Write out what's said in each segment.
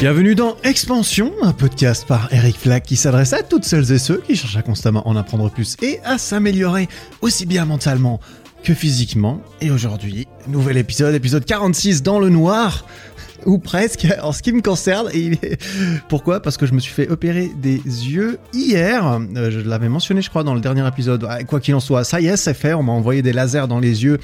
Bienvenue dans Expansion, un podcast par Eric Flack qui s'adresse à toutes celles et ceux qui cherchent à constamment en apprendre plus et à s'améliorer aussi bien mentalement que physiquement. Et aujourd'hui, nouvel épisode, épisode 46 dans le noir ou presque, en ce qui me concerne. Pourquoi? Parce que je me suis fait opérer des yeux hier. Euh, je l'avais mentionné, je crois, dans le dernier épisode. Quoi qu'il en soit, ça y est, c'est fait. On m'a envoyé des lasers dans les yeux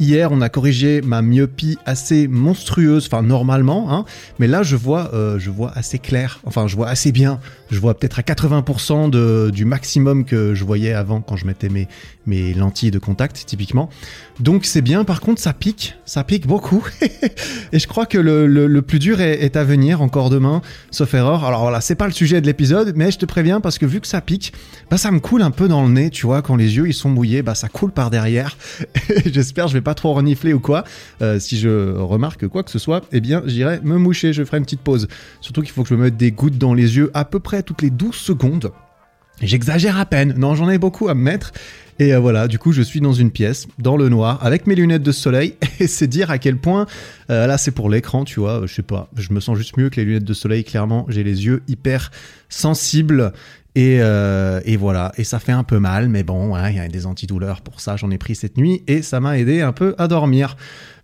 Hier, on a corrigé ma myopie assez monstrueuse, enfin normalement, hein, mais là je vois, euh, je vois assez clair, enfin je vois assez bien, je vois peut-être à 80% de, du maximum que je voyais avant quand je mettais mes, mes lentilles de contact typiquement. Donc c'est bien, par contre ça pique, ça pique beaucoup, et je crois que le, le, plus dur est, à venir encore demain, sauf erreur. Alors voilà, c'est pas le sujet de l'épisode, mais je te préviens parce que vu que ça pique, bah ça me coule un peu dans le nez, tu vois, quand les yeux ils sont mouillés, bah ça coule par derrière. J'espère je vais pas trop renifler ou quoi, euh, si je remarque quoi que ce soit, eh bien j'irai me moucher, je ferai une petite pause. Surtout qu'il faut que je me mette des gouttes dans les yeux à peu près toutes les 12 secondes. J'exagère à peine, non j'en ai beaucoup à me mettre. Et euh, voilà, du coup, je suis dans une pièce, dans le noir, avec mes lunettes de soleil, et c'est dire à quel point, euh, là c'est pour l'écran, tu vois, je sais pas, je me sens juste mieux que les lunettes de soleil, clairement, j'ai les yeux hyper sensibles, et, euh, et, voilà, et ça fait un peu mal, mais bon, il y a des antidouleurs pour ça, j'en ai pris cette nuit, et ça m'a aidé un peu à dormir.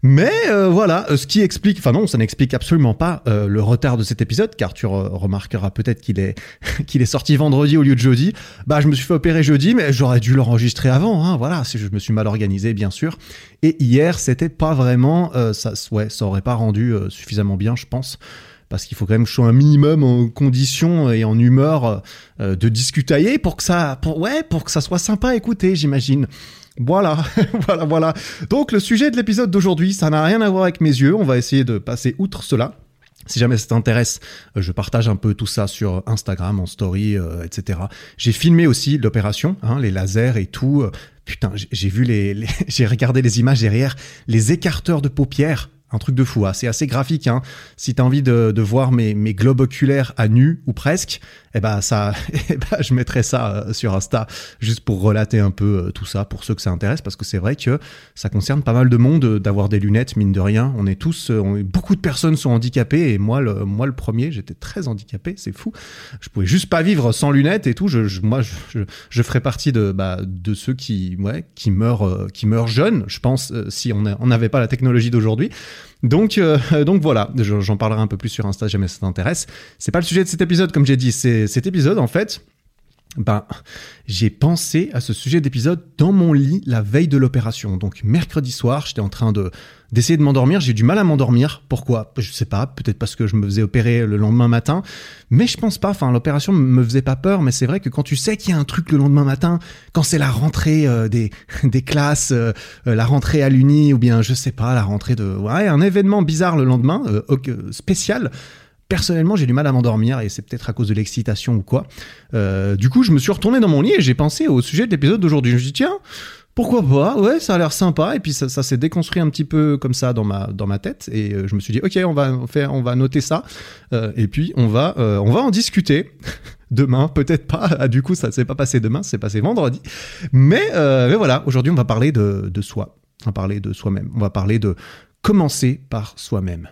Mais euh, voilà, ce qui explique, enfin non, ça n'explique absolument pas euh, le retard de cet épisode, car tu remarqueras peut-être qu'il est qu'il est sorti vendredi au lieu de jeudi. Bah, je me suis fait opérer jeudi, mais j'aurais dû l'enregistrer avant. Hein, voilà, si je me suis mal organisé, bien sûr. Et hier, c'était pas vraiment, ça, ouais, ça aurait pas rendu suffisamment bien, je pense parce qu'il faut quand même que je sois un minimum en condition et en humeur euh, de discutailler pour que ça, pour, ouais, pour que ça soit sympa à écouter, j'imagine. Voilà, voilà, voilà. Donc le sujet de l'épisode d'aujourd'hui, ça n'a rien à voir avec mes yeux. On va essayer de passer outre cela. Si jamais ça t'intéresse, euh, je partage un peu tout ça sur Instagram, en story, euh, etc. J'ai filmé aussi l'opération, hein, les lasers et tout. Putain, j'ai vu les j'ai regardé les images derrière, les écarteurs de paupières un truc de fou. Hein. C'est assez graphique. Hein. Si tu envie de, de voir mes, mes, globes oculaires à nu ou presque, eh ben ça, eh ben, je mettrai ça euh, sur Insta juste pour relater un peu euh, tout ça pour ceux que ça intéresse parce que c'est vrai que ça concerne pas mal de monde euh, d'avoir des lunettes mine de rien. On est tous, beaucoup de personnes sont handicapées et moi le, moi le premier, j'étais très handicapé, c'est fou. Je pouvais juste pas vivre sans lunettes et tout. Je, moi, je, je, ferais partie de bah, de ceux qui ouais qui meurent qui meurent jeunes. Je pense si on n'avait pas la technologie d'aujourd'hui. Donc, donc voilà, j'en parlerai un peu plus sur Insta, jamais ça t'intéresse. C'est pas le sujet de cet épisode, comme j'ai dit, c'est cet épisode, en fait, ben, j'ai pensé à ce sujet d'épisode dans mon lit la veille de l'opération. Donc mercredi soir, j'étais en train de d'essayer de m'endormir. J'ai du mal à m'endormir. Pourquoi? Je sais pas. Peut-être parce que je me faisais opérer le lendemain matin. Mais je pense pas. Enfin, l'opération me faisait pas peur. Mais c'est vrai que quand tu sais qu'il y a un truc le lendemain matin, quand c'est la rentrée euh, des des classes, euh, euh, la rentrée à l'uni ou bien je sais pas, la rentrée de ouais, un événement bizarre le lendemain, spécial personnellement, j'ai du mal à m'endormir et c'est peut-être à cause de l'excitation ou quoi. Euh, du coup, je me suis retourné dans mon lit et j'ai pensé au sujet de l'épisode d'aujourd'hui. Je me suis dit, tiens, pourquoi pas? Ouais, ça a l'air sympa. Et puis ça, ça s'est déconstruit un petit peu comme ça dans ma dans ma tête. Et euh, je me suis dit, ok, on va faire, on va noter ça. Euh, et puis on va euh, on va en discuter. demain, peut-être pas. Ah, du coup, ça s'est pas passé demain, c'est passé vendredi. Mais, mais voilà, aujourd'hui, on va parler de, de soi. On va parler de soi-même. On va parler de commencer par soi-même.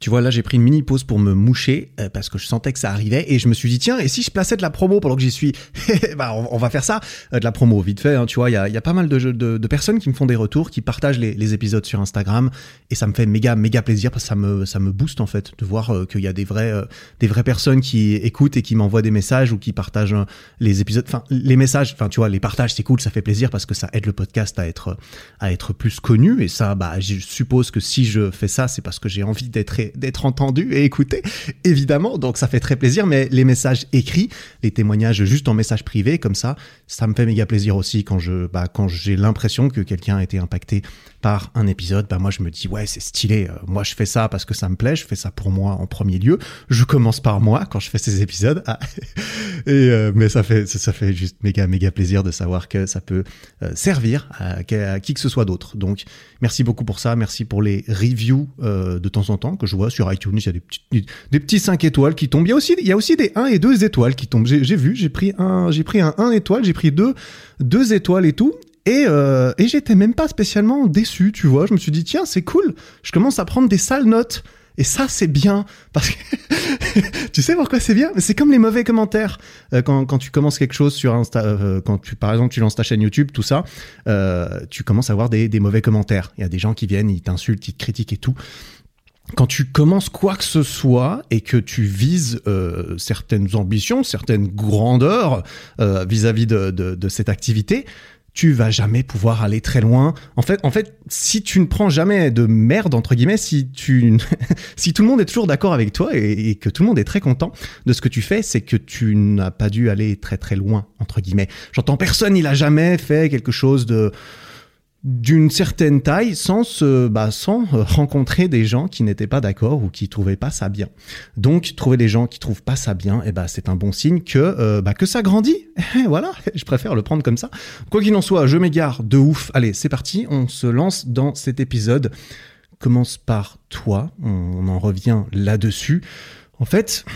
Tu vois, là, j'ai pris une mini pause pour me moucher euh, parce que je sentais que ça arrivait et je me suis dit, tiens, et si je plaçais de la promo pendant que j'y suis bah, on, va faire ça, euh, de la promo vite fait. Hein, tu vois, il y a, pas mal de, personnes qui me font des retours, qui partagent les, épisodes sur Instagram et ça me fait méga, méga plaisir parce que ça me, ça me booste en fait de voir euh, qu'il y a des vrais, des vraies personnes qui écoutent et qui m'envoient des messages ou qui partagent les épisodes. Enfin, les messages, enfin, tu vois, les partages, c'est cool, ça fait plaisir parce que ça aide le podcast à être, à être plus connu et ça, bah, je suppose que si je fais ça, c'est parce que j'ai envie d'être, d'être entendu et écouté, évidemment. Donc ça fait très plaisir. Mais les messages écrits, les témoignages juste en message privé, comme ça, ça me fait méga plaisir aussi quand je, bah, quand j'ai l'impression que quelqu'un a été impacté par un épisode, bah moi je me dis ouais c'est stylé, euh, moi je fais ça parce que ça me plaît, je fais ça pour moi en premier lieu, je commence par moi quand je fais ces épisodes, ah. et euh, mais ça fait ça fait juste méga méga plaisir de savoir que ça peut euh, servir à, qui que ce soit d'autre. Donc merci beaucoup pour ça, merci pour les reviews de temps en temps que je sur iTunes, il y a des petits des petits 5 étoiles qui tombent, il y a aussi il y a aussi des 1 et 2 étoiles qui tombent. J'ai vu, j'ai pris un j'ai pris un 1 étoile, j'ai pris deux deux étoiles et tout et, euh, et j'étais même pas spécialement déçu, tu vois. Je me suis dit, tiens, c'est cool. Je commence à prendre des sales notes. Et ça, c'est bien. Parce que tu sais pourquoi c'est bien? C'est comme les mauvais commentaires. Euh, quand, quand, tu commences quelque chose sur Insta, euh, quand tu, par exemple, tu lances ta chaîne YouTube, tout ça, tu commences à avoir des, des mauvais commentaires. Il y a des gens qui viennent, ils t'insultent, ils te critiquent et tout quand tu commences quoi que ce soit et que tu vises euh, certaines ambitions, certaines grandeurs euh, vis-à-vis de, de, de, cette activité, tu vas jamais pouvoir aller très loin. En fait, en fait, si tu ne prends jamais de merde entre guillemets, si tu, si tout le monde est toujours d'accord avec toi et, et, que tout le monde est très content de ce que tu fais, c'est que tu n'as pas dû aller très très loin entre guillemets. J'entends personne, il a jamais fait quelque chose de d'une certaine taille sans se, bah, sans rencontrer des gens qui n'étaient pas d'accord ou qui trouvaient pas ça bien. Donc trouver des gens qui trouvent pas ça bien, et eh bah, c'est un bon signe que euh, bah, que ça grandit. voilà, je préfère le prendre comme ça. Quoi qu'il en soit, je m'égare de ouf. Allez, c'est parti, on se lance dans cet épisode. Commence par toi, on en revient là-dessus. En fait,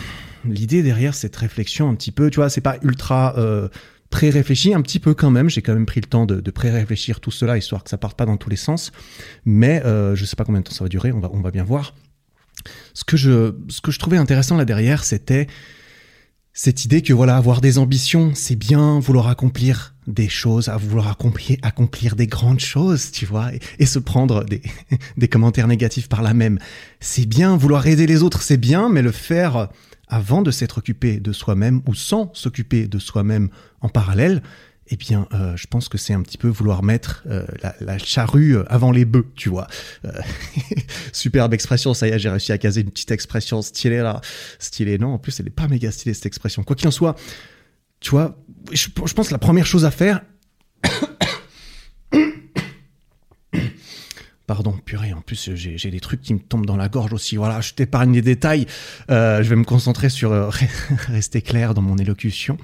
l'idée derrière cette réflexion un petit peu, tu vois, c'est pas ultra euh, pré-réfléchi un petit peu quand même. J'ai quand même pris le temps de, pré-réfléchir tout cela, histoire que ça parte pas dans tous les sens. Mais euh, je sais pas combien de temps ça va durer, on va, on va bien voir. Ce que je, ce que je trouvais intéressant là derrière, c'était cette idée que voilà, avoir des ambitions, c'est bien, vouloir accomplir des choses, à vouloir accomplir, accomplir des grandes choses, tu vois, et, et se prendre des, des commentaires négatifs par là même. C'est bien, vouloir aider les autres, c'est bien, mais le faire avant de s'être occupé de soi-même ou sans s'occuper de soi-même en parallèle, eh bien, euh, je pense que c'est un petit peu vouloir mettre euh, la, charrue avant les bœufs, tu vois. Euh, superbe expression, ça y est, j'ai réussi à caser une petite expression stylée là. Stylée, non, en plus, elle est pas méga stylée cette expression. Quoi qu'il en soit, tu vois, je, je pense que la première chose à faire, Pardon, purée, en plus j'ai des trucs qui me tombent dans la gorge aussi. Voilà, je t'épargne les détails. Euh, je vais me concentrer sur euh, rester clair dans mon élocution.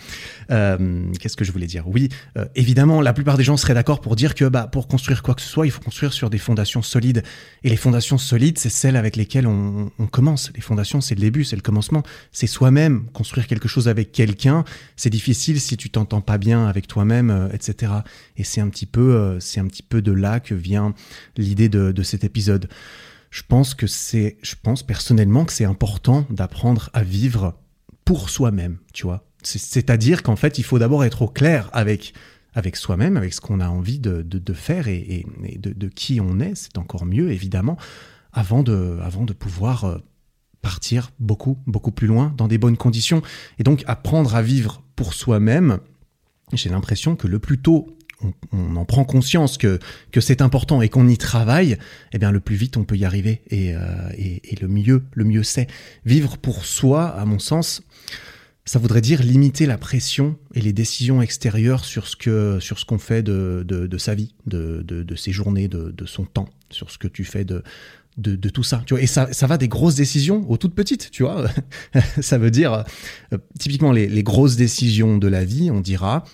Euh, Qu'est-ce que je voulais dire? Oui, évidemment, la plupart des gens seraient d'accord pour dire que bah, pour construire quoi que ce soit, il faut construire sur des fondations solides. Et les fondations solides, c'est celles avec lesquelles on, on commence. Les fondations, c'est le début, c'est le commencement. C'est soi-même. Construire quelque chose avec quelqu'un, c'est difficile si tu t'entends pas bien avec toi-même, etc. Et c'est un petit peu, c'est un petit peu de là que vient l'idée de de, cet épisode. Je pense que c'est, je pense personnellement que c'est important d'apprendre à vivre pour soi-même, tu vois. C'est-à-dire qu'en fait, il faut d'abord être au clair avec avec soi-même, avec ce qu'on a envie de, de, de faire et, et de, de, qui on est, c'est encore mieux évidemment, avant de, avant de pouvoir euh, partir beaucoup, beaucoup plus loin dans des bonnes conditions. Et donc apprendre à vivre pour soi-même, j'ai l'impression que le plus tôt on, en prend conscience que, que c'est important et qu'on y travaille, eh bien le plus vite on peut y arriver et, euh, et, et le mieux, le mieux c'est. Vivre pour soi, à mon sens, ça voudrait dire limiter la pression et les décisions extérieures sur ce que sur ce qu'on fait de, de, sa vie, de, de, ses journées, de, son temps, sur ce que tu fais de, de, de, tout ça. Tu vois, et ça, ça va des grosses décisions aux toutes petites, tu vois. ça veut dire, euh, typiquement, les, les grosses décisions de la vie, on dira,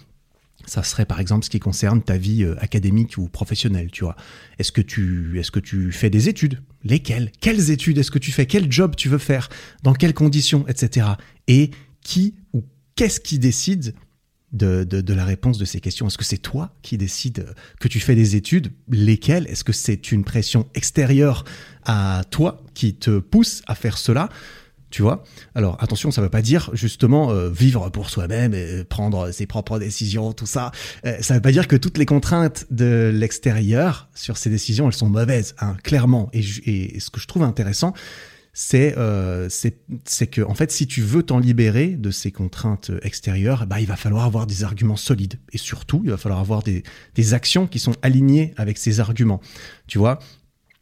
ça serait par exemple ce qui concerne ta vie euh, académique ou professionnelle, tu vois. Est-ce que tu fais des études? Lesquelles? Quelles études est-ce que tu fais? Quel job tu veux faire? Dans quelles conditions, etc. Et qui ou qu'est-ce qui décide de, la réponse de ces questions? Est-ce que c'est toi qui décides que tu fais des études? Lesquelles? Est-ce que c'est une pression extérieure à toi qui te pousse à faire cela? Tu vois? Alors attention, ça ne veut pas dire justement euh, vivre pour soi-même et prendre ses propres décisions, tout ça. Euh, ça ne veut pas dire que toutes les contraintes de l'extérieur sur ces décisions, elles sont mauvaises, hein, clairement. Et, ce que je trouve intéressant, c'est euh, c'est que en fait, si tu veux t'en libérer de ces contraintes extérieures, bah, il va falloir avoir des arguments solides. Et surtout, il va falloir avoir des actions qui sont alignées avec ces arguments. Tu vois?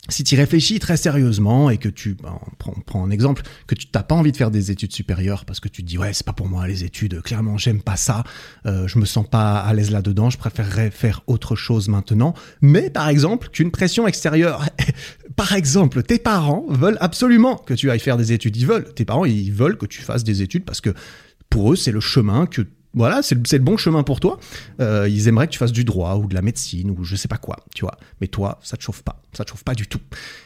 Si tu réfléchis très sérieusement et que tu, ben, prends, prends un exemple, que tu t'as pas envie de faire des études supérieures parce que tu te dis ouais c'est pas pour moi les études, clairement j'aime pas ça, euh, je me sens pas à l'aise là dedans, je préférerais faire autre chose maintenant. Mais par exemple qu'une pression extérieure, par exemple tes parents veulent absolument que tu ailles faire des études, ils veulent, tes parents ils veulent que tu fasses des études parce que pour eux c'est le chemin que voilà, c'est le, bon chemin pour toi. Euh, ils aimeraient que tu fasses du droit ou de la médecine ou je sais pas quoi, tu vois. Mais toi, ça te chauffe pas, ça te chauffe pas du tout.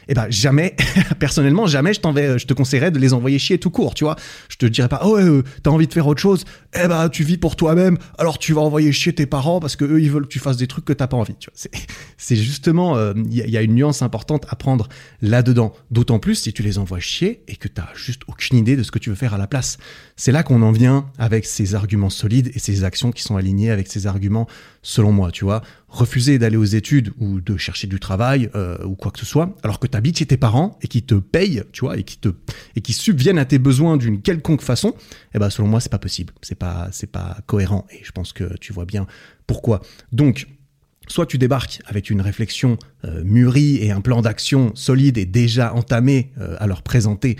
Et eh ben jamais, personnellement, jamais je je te conseillerais de les envoyer chier tout court, tu vois. Je te dirais pas, oh euh, t'as envie de faire autre chose, eh ben tu vis pour toi-même, alors tu vas envoyer chier tes parents parce que eux ils veulent que tu fasses des trucs que t'as pas envie. C'est justement, il euh, y, y, a une nuance importante à prendre là-dedans. D'autant plus si tu les envoies chier et que t'as juste aucune idée de ce que tu veux faire à la place. C'est là qu'on en vient avec ces arguments solides et ses actions qui sont alignées avec ses arguments, selon moi, tu vois. Refuser d'aller aux études ou de chercher du travail euh, ou quoi que ce soit, alors que tu habites chez tes parents et qui te payent, tu vois, et qui te et qui subviennent à tes besoins d'une quelconque façon, eh ben selon moi c'est pas possible, c'est pas c'est pas cohérent et je pense que tu vois bien pourquoi. Donc Soit tu débarques avec une réflexion euh, mûrie et un plan d'action solide et déjà entamé euh, à leur présenter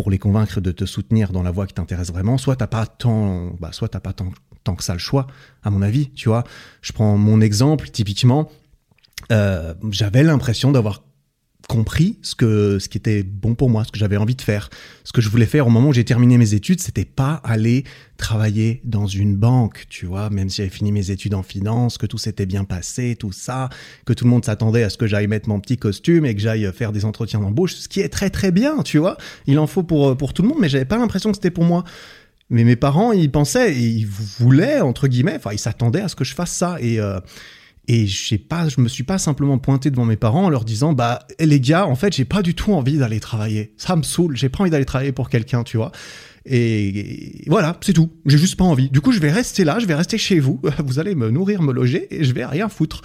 pour les convaincre de te soutenir dans la voie qui t'intéresse vraiment, soit t'as pas tant, bah, soit t'as pas tant, tant, que ça le choix, à mon avis, tu vois. Je prends mon exemple, typiquement, euh, j'avais l'impression d'avoir compris ce que ce qui était bon pour moi, ce que j'avais envie de faire, ce que je voulais faire au moment où j'ai terminé mes études, c'était pas aller travailler dans une banque, tu vois, même si j'avais fini mes études en finance, que tout s'était bien passé, tout ça, que tout le monde s'attendait à ce que j'aille mettre mon petit costume et que j'aille faire des entretiens d'embauche, ce qui est très très bien, tu vois. Il en faut pour pour tout le monde, mais j'avais pas l'impression que c'était pour moi. Mais mes parents, ils pensaient, ils voulaient entre guillemets, enfin ils s'attendaient à ce que je fasse ça et euh, et je pas, je me suis pas simplement pointé devant mes parents en leur disant, bah, les gars, en fait, j'ai pas du tout envie d'aller travailler. Ça me saoule. J'ai pas envie d'aller travailler pour quelqu'un, tu vois. Et voilà, c'est tout. J'ai juste pas envie. Du coup, je vais rester là, je vais rester chez vous. Vous allez me nourrir, me loger et je vais rien foutre.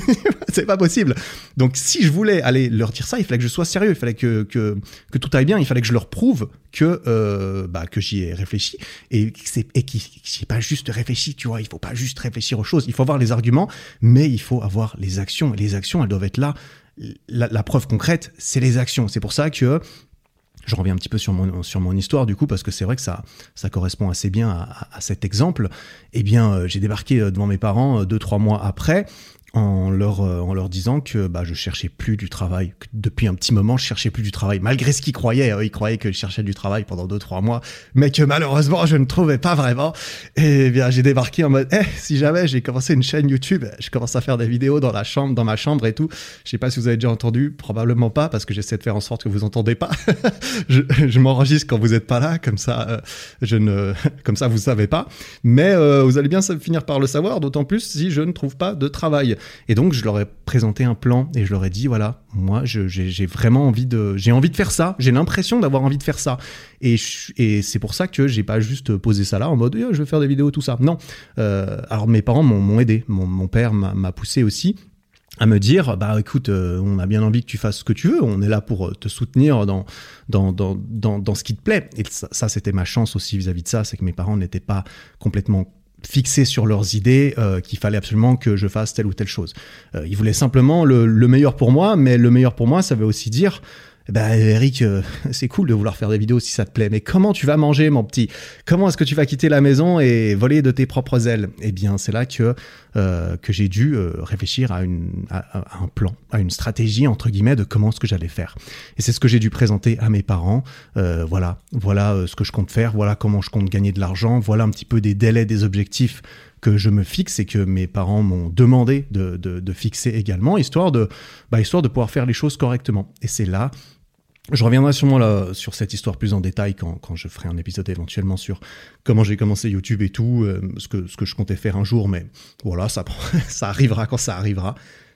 c'est pas possible. Donc, si je voulais aller leur dire ça, il fallait que je sois sérieux, il fallait que, que, que tout aille bien, il fallait que je leur prouve que, euh, bah, que j'y ai réfléchi et, et qu'il n'y pas juste réfléchi, tu vois. Il faut pas juste réfléchir aux choses. Il faut avoir les arguments, mais il faut avoir les actions. Les actions, elles doivent être là. La, preuve concrète, c'est les actions. C'est pour ça que je reviens un petit peu sur mon, sur mon histoire du coup parce que c'est vrai que ça, ça correspond assez bien à, à cet exemple. Eh bien, euh, j'ai débarqué euh, devant mes parents euh, deux trois mois après en leur, euh, en leur disant que bah, je cherchais plus du travail. Que depuis un petit moment, je cherchais plus du travail. Malgré ce qu'ils croyaient, ils croyaient que je cherchais du travail pendant deux, trois mois, mais que malheureusement, je ne trouvais pas vraiment. Et bien, j'ai débarqué en mode, eh, si jamais j'ai commencé une chaîne YouTube, je commence à faire des vidéos dans la chambre, dans ma chambre et tout. Je sais pas si vous avez déjà entendu, probablement pas, parce que j'essaie de faire en sorte que vous entendez pas. je, je m'enregistre quand vous êtes pas là, comme ça, euh, je ne, comme ça, vous savez pas. Mais euh, vous allez bien finir par le savoir, d'autant plus si je ne trouve pas de travail. Et donc, je leur ai présenté un plan et je leur ai dit, voilà, moi, j'ai vraiment envie de, j'ai envie de faire ça. J'ai l'impression d'avoir envie de faire ça. Et, c'est pour ça que j'ai pas juste posé ça là en mode, je vais faire des vidéos, tout ça. Non. Euh, alors, mes parents m'ont aidé. Mon, père m'a poussé aussi à me dire bah écoute euh, on a bien envie que tu fasses ce que tu veux on est là pour te soutenir dans dans dans dans, dans ce qui te plaît et ça, c'était ma chance aussi vis-à-vis -vis de ça c'est que mes parents n'étaient pas complètement fixés sur leurs idées euh, qu'il fallait absolument que je fasse telle ou telle chose. Euh, ils voulaient simplement le, le, meilleur pour moi, mais le meilleur pour moi, ça veut aussi dire eh ben Eric, euh, c'est cool de vouloir faire des vidéos si ça te plaît, mais comment tu vas manger, mon petit? Comment est-ce que tu vas quitter la maison et voler de tes propres ailes? Eh bien, c'est là que euh, que j'ai dû euh, réfléchir à, une, à, un plan, à une stratégie entre guillemets de comment ce que j'allais faire. Et c'est ce que j'ai dû présenter à mes parents. voilà, voilà ce que je compte faire. Voilà comment je compte gagner de l'argent. Voilà un petit peu des délais, des objectifs que je me fixe et que mes parents m'ont demandé de, de, fixer également, histoire de, bah, histoire de pouvoir faire les choses correctement. Et c'est là je reviendrai sûrement là, sur cette histoire plus en détail quand, quand je ferai un épisode éventuellement sur comment j'ai commencé YouTube et tout, euh, ce, que, ce que je comptais faire un jour, mais voilà, ça, ça arrivera quand ça arrivera.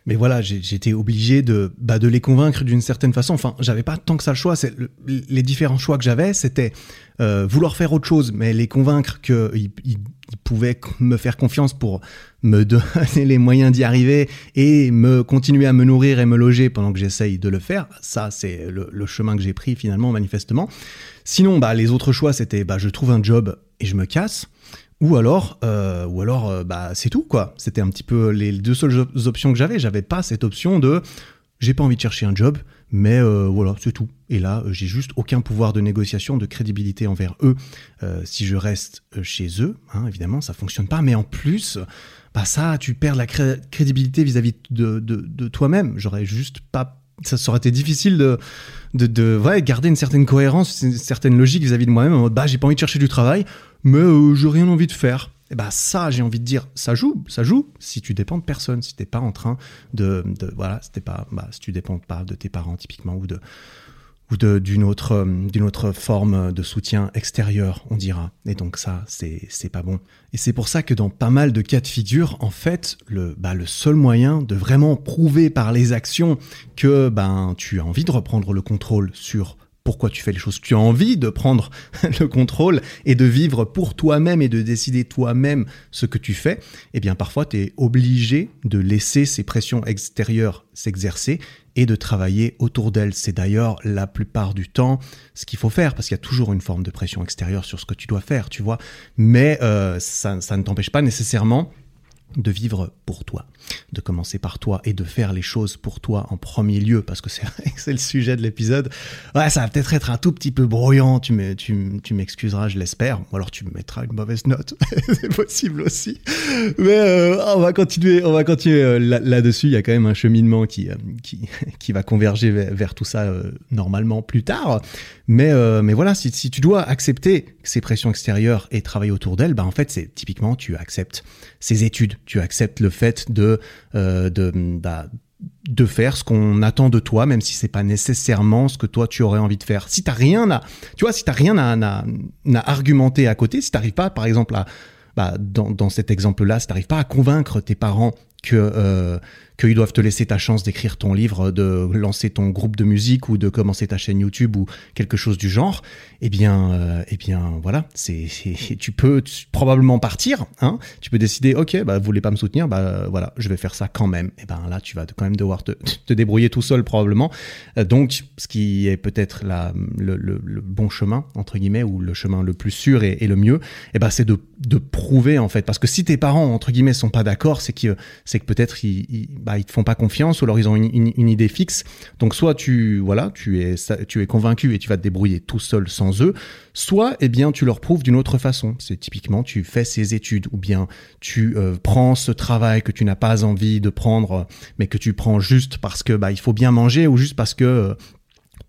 Mais voilà, j'étais obligé de, bah, de les convaincre d'une certaine façon. Enfin, j'avais pas tant que ça le choix. Le, les différents choix que j'avais, c'était euh, vouloir faire autre chose, mais les convaincre qu'ils ils, pouvaient me faire confiance pour me donner les moyens d'y arriver et me continuer à me nourrir et me loger pendant que j'essaye de le faire. Ça, c'est le, le, chemin que j'ai pris finalement, manifestement. Sinon, bah, les autres choix, c'était bah, je trouve un job et je me casse. Ou alors, euh, ou alors, euh, bah c'est tout quoi. C'était un petit peu les deux seules options que j'avais. J'avais pas cette option de j'ai pas envie de chercher un job, mais euh, voilà, c'est tout. Et là, j'ai juste aucun pouvoir de négociation, de crédibilité envers eux. Euh, si je reste euh, chez eux, hein, évidemment, ça fonctionne pas. Mais en plus, bah ça, tu perds la crédibilité vis-à-vis de, de toi-même. J'aurais juste pas ça, aurait été difficile de, de, de ouais, garder une certaine cohérence, une certaine logique vis-à-vis de moi-même. En mode, bah, j'ai pas envie de chercher du travail, mais euh, j'ai rien envie de faire. Et bah ça, j'ai envie de dire, ça joue, ça joue si tu dépends de personne, si t'es pas en train de, de voilà, si pas, bah, si tu dépends pas de tes parents typiquement ou de ou d'une autre euh, d'une autre forme de soutien extérieur, on dira. Et donc ça, c'est pas bon. Et c'est pour ça que dans pas mal de cas de figure, en fait, le bah, le seul moyen de vraiment prouver par les actions que ben tu as envie de reprendre le contrôle sur pourquoi tu fais les choses. Tu as envie de prendre le contrôle et de vivre pour toi-même et de décider toi-même ce que tu fais. Eh bien, parfois, tu es obligé de laisser ces pressions extérieures s'exercer et de travailler autour d'elles. C'est d'ailleurs la plupart du temps ce qu'il faut faire parce qu'il y a toujours une forme de pression extérieure sur ce que tu dois faire, tu vois. Mais euh, ça, ça ne t'empêche pas nécessairement de vivre pour toi, de commencer par toi et de faire les choses pour toi en premier lieu, parce que c'est c'est le sujet de l'épisode. Ouais, ça va peut-être être un tout petit peu brouillant, tu m'excuseras, je l'espère, ou alors tu me mettras une mauvaise note, c'est possible aussi. Mais euh, on va continuer, on va continuer euh, là-dessus. Il y a quand même un cheminement qui euh, qui, qui va converger vers, tout ça normalement plus tard. Mais mais voilà, si, si tu dois accepter ces pressions extérieures et travailler autour d'elles, bah en fait c'est typiquement tu acceptes ces études tu acceptes le fait de euh, de bah, de faire ce qu'on attend de toi, même si c'est pas nécessairement ce que toi tu aurais envie de faire. Si t'as rien tu vois, si t'as rien à, à, à, argumenter à côté, si t'arrives pas, par exemple, à, bah, dans, dans cet exemple-là, si t'arrives pas à convaincre tes parents que euh, qu'ils doivent te laisser ta chance d'écrire ton livre, de lancer ton groupe de musique ou de commencer ta chaîne YouTube ou quelque chose du genre, eh bien, euh, eh bien, voilà, c'est, tu peux probablement partir, hein. Tu peux décider, ok, bah, vous voulez pas me soutenir, bah, voilà, je vais faire ça quand même. Et eh ben là, tu vas quand même devoir te, te débrouiller tout seul probablement. Euh, donc, ce qui est peut-être le, le, bon chemin entre guillemets ou le chemin le plus sûr et, et le mieux, eh ben, c'est de, de prouver en fait, parce que si tes parents entre guillemets sont pas d'accord, c'est que c'est que peut-être ils, ils bah, te font pas confiance ou alors ils ont une, idée fixe. Donc soit tu voilà, tu es tu es convaincu et tu vas te débrouiller tout seul sans eux, soit eh bien tu leur prouves d'une autre façon. C'est typiquement tu fais ces études ou bien tu euh, prends ce travail que tu n'as pas envie de prendre mais que tu prends juste parce que bah il faut bien manger ou juste parce que euh,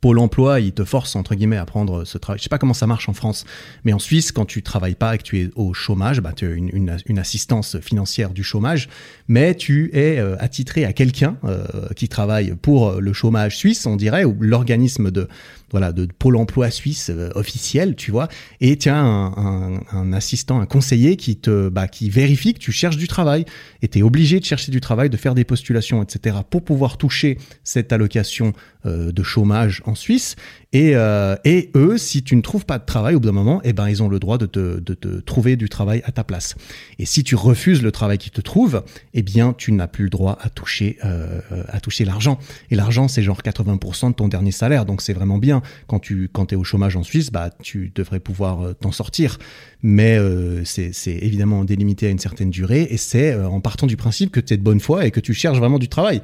Pôle emploi, il te force, entre guillemets, à prendre ce travail. Je sais pas comment ça marche en France, mais en Suisse, quand tu travailles pas et que tu es au chômage, bah, tu as une, une, assistance financière du chômage, mais tu es euh, attitré à quelqu'un euh, qui travaille pour le chômage suisse, on dirait, ou l'organisme de, voilà, de Pôle emploi suisse euh, officiel, tu vois, et as un, assistant, un conseiller qui te, bah, qui vérifie que tu cherches du travail, et tu es obligé de chercher du travail, de faire des postulations, etc., pour pouvoir toucher cette allocation euh, de chômage en Suisse. Et, euh, et eux, si tu ne trouves pas de travail au bout d'un moment, eh ben, ils ont le droit de te, de te trouver du travail à ta place. Et si tu refuses le travail qu'ils te trouvent, eh bien, tu n'as plus le droit à toucher, euh, à toucher l'argent. Et l'argent, c'est genre 80% de ton dernier salaire. Donc, c'est vraiment bien. Quand tu, quand es au chômage en Suisse, bah, tu devrais pouvoir euh, t'en sortir. Mais euh, c'est évidemment délimité à une certaine durée. Et c'est euh, en partant du principe que tu es de bonne foi et que tu cherches vraiment du travail.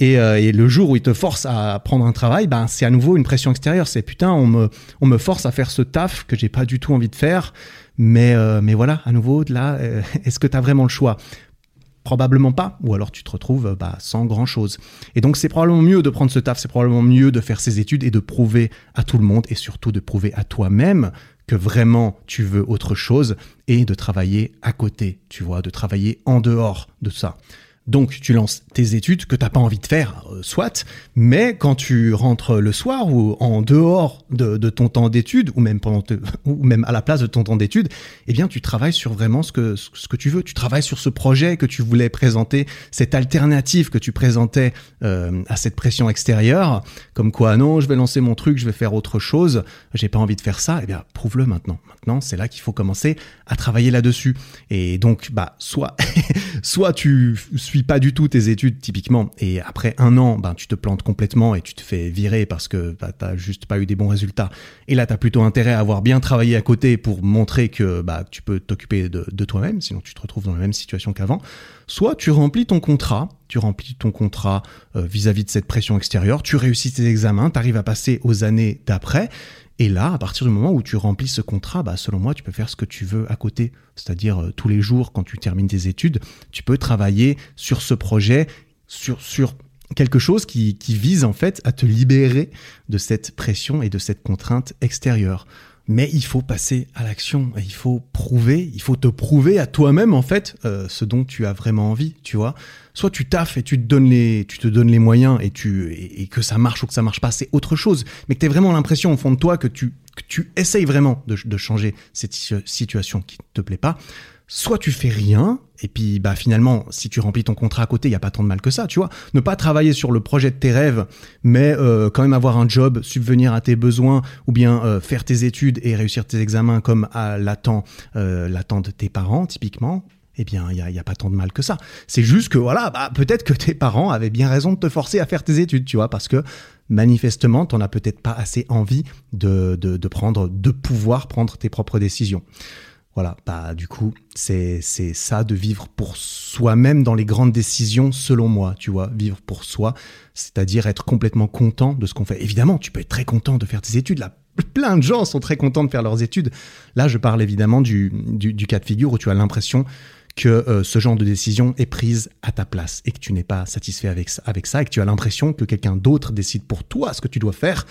Et, et le jour où ils te forcent à prendre un travail, ben, c'est à nouveau une pression extérieure c'est putain, on me, on me force à faire ce taf que j'ai pas du tout envie de faire. Mais, mais voilà, à nouveau, là, est-ce que tu as vraiment le choix? Probablement pas, ou alors tu te retrouves bah, sans grand chose. Et donc c'est probablement mieux de prendre ce taf, c'est probablement mieux de faire ses études et de prouver à tout le monde et surtout de prouver à toi-même que vraiment tu veux autre chose et de travailler à côté, tu vois, de travailler en dehors de ça. Donc tu lances tes études que t'as pas envie de faire, euh, soit, mais quand tu rentres le soir ou en dehors de, ton temps d'études ou même pendant ou même à la place de ton temps d'études, eh bien tu travailles sur vraiment ce que ce que tu veux. Tu travailles sur ce projet que tu voulais présenter, cette alternative que tu présentais euh, à cette pression extérieure, comme quoi non, je vais lancer mon truc, je vais faire autre chose, j'ai pas envie de faire ça. Eh bien prouve-le maintenant. Maintenant c'est là qu'il faut commencer à travailler là-dessus. Et donc bah soit soit tu pas du tout tes études typiquement et après un an, ben, tu te plantes complètement et tu te fais virer parce que bah, t'as juste pas eu des bons résultats. Et là, tu as plutôt intérêt à avoir bien travaillé à côté pour montrer que bah, tu peux t'occuper de, toi-même, sinon tu te retrouves dans la même situation qu'avant. Soit tu remplis ton contrat, tu remplis ton contrat euh, vis-à-vis -vis de cette pression extérieure, tu réussis tes examens, tu arrives à passer aux années d'après, et là, à partir du moment où tu remplis ce contrat, bah, selon moi, tu peux faire ce que tu veux à côté. C'est-à-dire, euh, tous les jours, quand tu termines tes études, tu peux travailler sur ce projet, sur, quelque chose qui, qui vise en fait à te libérer de cette pression et de cette contrainte extérieure. Mais il faut passer à l'action, il faut prouver, il faut te prouver à toi-même en fait euh, ce dont tu as vraiment envie, tu vois. Soit tu taffes et tu te donnes les, tu te donnes les moyens et tu et, que ça marche ou que ça marche pas, c'est autre chose. Mais que tu vraiment l'impression au fond de toi que tu que tu essayes vraiment de, de changer cette situation qui te plaît pas soit tu fais rien, et puis bah finalement, si tu remplis ton contrat à côté, il y a pas tant de mal que ça, tu vois. Ne pas travailler sur le projet de tes rêves, mais euh, quand même avoir un job, subvenir à tes besoins, ou bien euh, faire tes études et réussir tes examens comme à l'attend euh, de tes parents, typiquement. Eh bien, il y a, pas tant de mal que ça. C'est juste que voilà, bah, peut-être que tes parents avaient bien raison de te forcer à faire tes études, tu vois, parce que manifestement, t'en as peut-être pas assez envie de, de, de prendre, de pouvoir prendre tes propres décisions. Voilà, bah du coup, c'est ça de vivre pour soi-même dans les grandes décisions, selon moi, tu vois, vivre pour soi, c'est-à-dire être complètement content de ce qu'on fait. Évidemment, tu peux être très content de faire tes études. Là, plein de gens sont très contents de faire leurs études. Là, je parle évidemment du, du, cas de figure où tu as l'impression que euh, ce genre de décision est prise à ta place et que tu n'es pas satisfait avec, avec ça et que tu as l'impression que quelqu'un d'autre décide pour toi ce que tu dois faire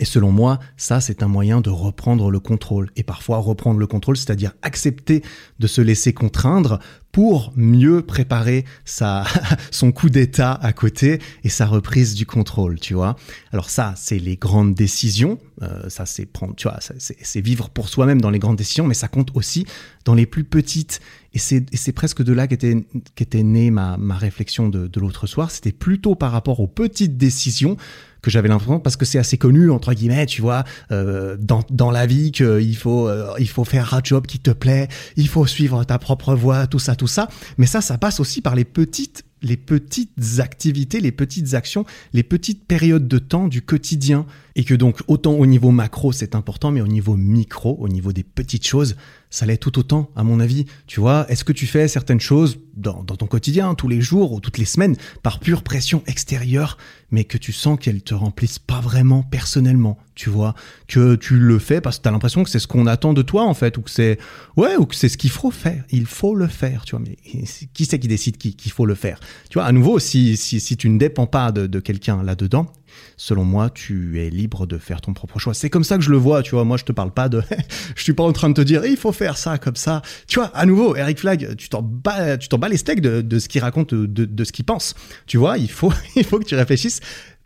et selon moi, ça, c'est un moyen de reprendre le contrôle. Et parfois, reprendre le contrôle, c'est-à-dire accepter de se laisser contraindre pour mieux préparer sa, son coup d'état à côté et sa reprise du contrôle, tu vois. Alors ça, c'est les grandes décisions. Euh, ça, c'est prendre, tu vois, c'est vivre pour soi-même dans les grandes décisions, mais ça compte aussi dans les plus petites. Et c'est presque de là qu'était qu'était née ma, ma réflexion de, de l'autre soir. C'était plutôt par rapport aux petites décisions que j'avais l'impression parce que c'est assez connu entre guillemets tu vois euh, dans, dans la vie qu'il faut euh, il faut faire un job qui te plaît il faut suivre ta propre voie tout ça tout ça mais ça ça passe aussi par les petites les petites activités, les petites actions, les petites périodes de temps du quotidien. Et que donc autant au niveau macro c'est important, mais au niveau micro, au niveau des petites choses, ça l'est tout autant, à mon avis. Tu vois, est-ce que tu fais certaines choses dans, ton quotidien, tous les jours ou toutes les semaines, par pure pression extérieure, mais que tu sens qu'elles te remplissent pas vraiment personnellement, tu vois, que tu le fais parce que as l'impression que c'est ce qu'on attend de toi en fait, ou que c'est ouais, ou que c'est ce qu'il faut faire. Il faut le faire, tu vois. Mais qui c'est qui décide qu'il faut le faire? Tu vois, à nouveau, si si, si tu ne dépends pas de, de quelqu'un là-dedans, selon moi, tu es libre de faire ton propre choix. C'est comme ça que je le vois, tu vois. Moi, je te parle pas de, je suis pas en train de te dire, il faut faire ça comme ça. Tu vois, à nouveau, Eric Flag, tu t'en bats, tu t'en bats les steaks de, ce qu'il raconte, de, ce qu'il pense. Tu vois, il faut, il faut que tu réfléchisses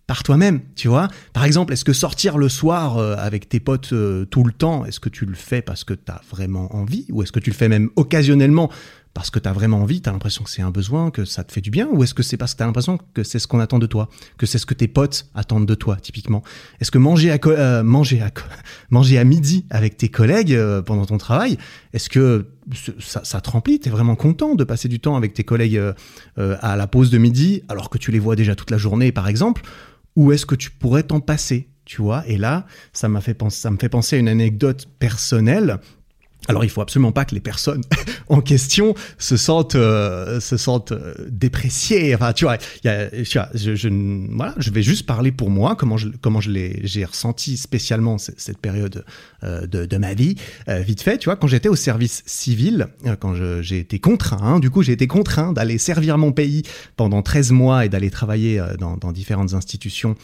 par toi-même, tu vois. Par exemple, est-ce que sortir le soir euh, avec tes potes euh, tout le temps, est-ce que tu le fais parce que tu as vraiment envie ou est-ce que tu le fais même occasionnellement? Parce que tu as vraiment envie, tu as l'impression que c'est un besoin, que ça te fait du bien, ou est-ce que c'est parce que tu as l'impression que c'est ce qu'on attend de toi, que c'est ce que tes potes attendent de toi, typiquement? Est-ce que manger à, euh, manger, à manger à midi avec tes collègues euh, pendant ton travail, est-ce que ça, te remplit? Tu es vraiment content de passer du temps avec tes collègues euh, à la pause de midi, alors que tu les vois déjà toute la journée, par exemple? Ou est-ce que tu pourrais t'en passer tu vois? Et là, ça m'a fait penser, ça me fait penser à une anecdote personnelle. Alors il faut absolument pas que les personnes en question se sentent euh, se sentent euh, dépréciées. Enfin tu vois, je, vais juste parler pour moi comment je comment je l'ai j'ai ressenti spécialement cette, période euh, de, ma vie vite fait. Tu vois, quand j'étais au service civil, quand j'ai été contraint, hein, du coup j'ai été contraint d'aller servir mon pays pendant 13 mois et d'aller travailler dans, dans, différentes institutions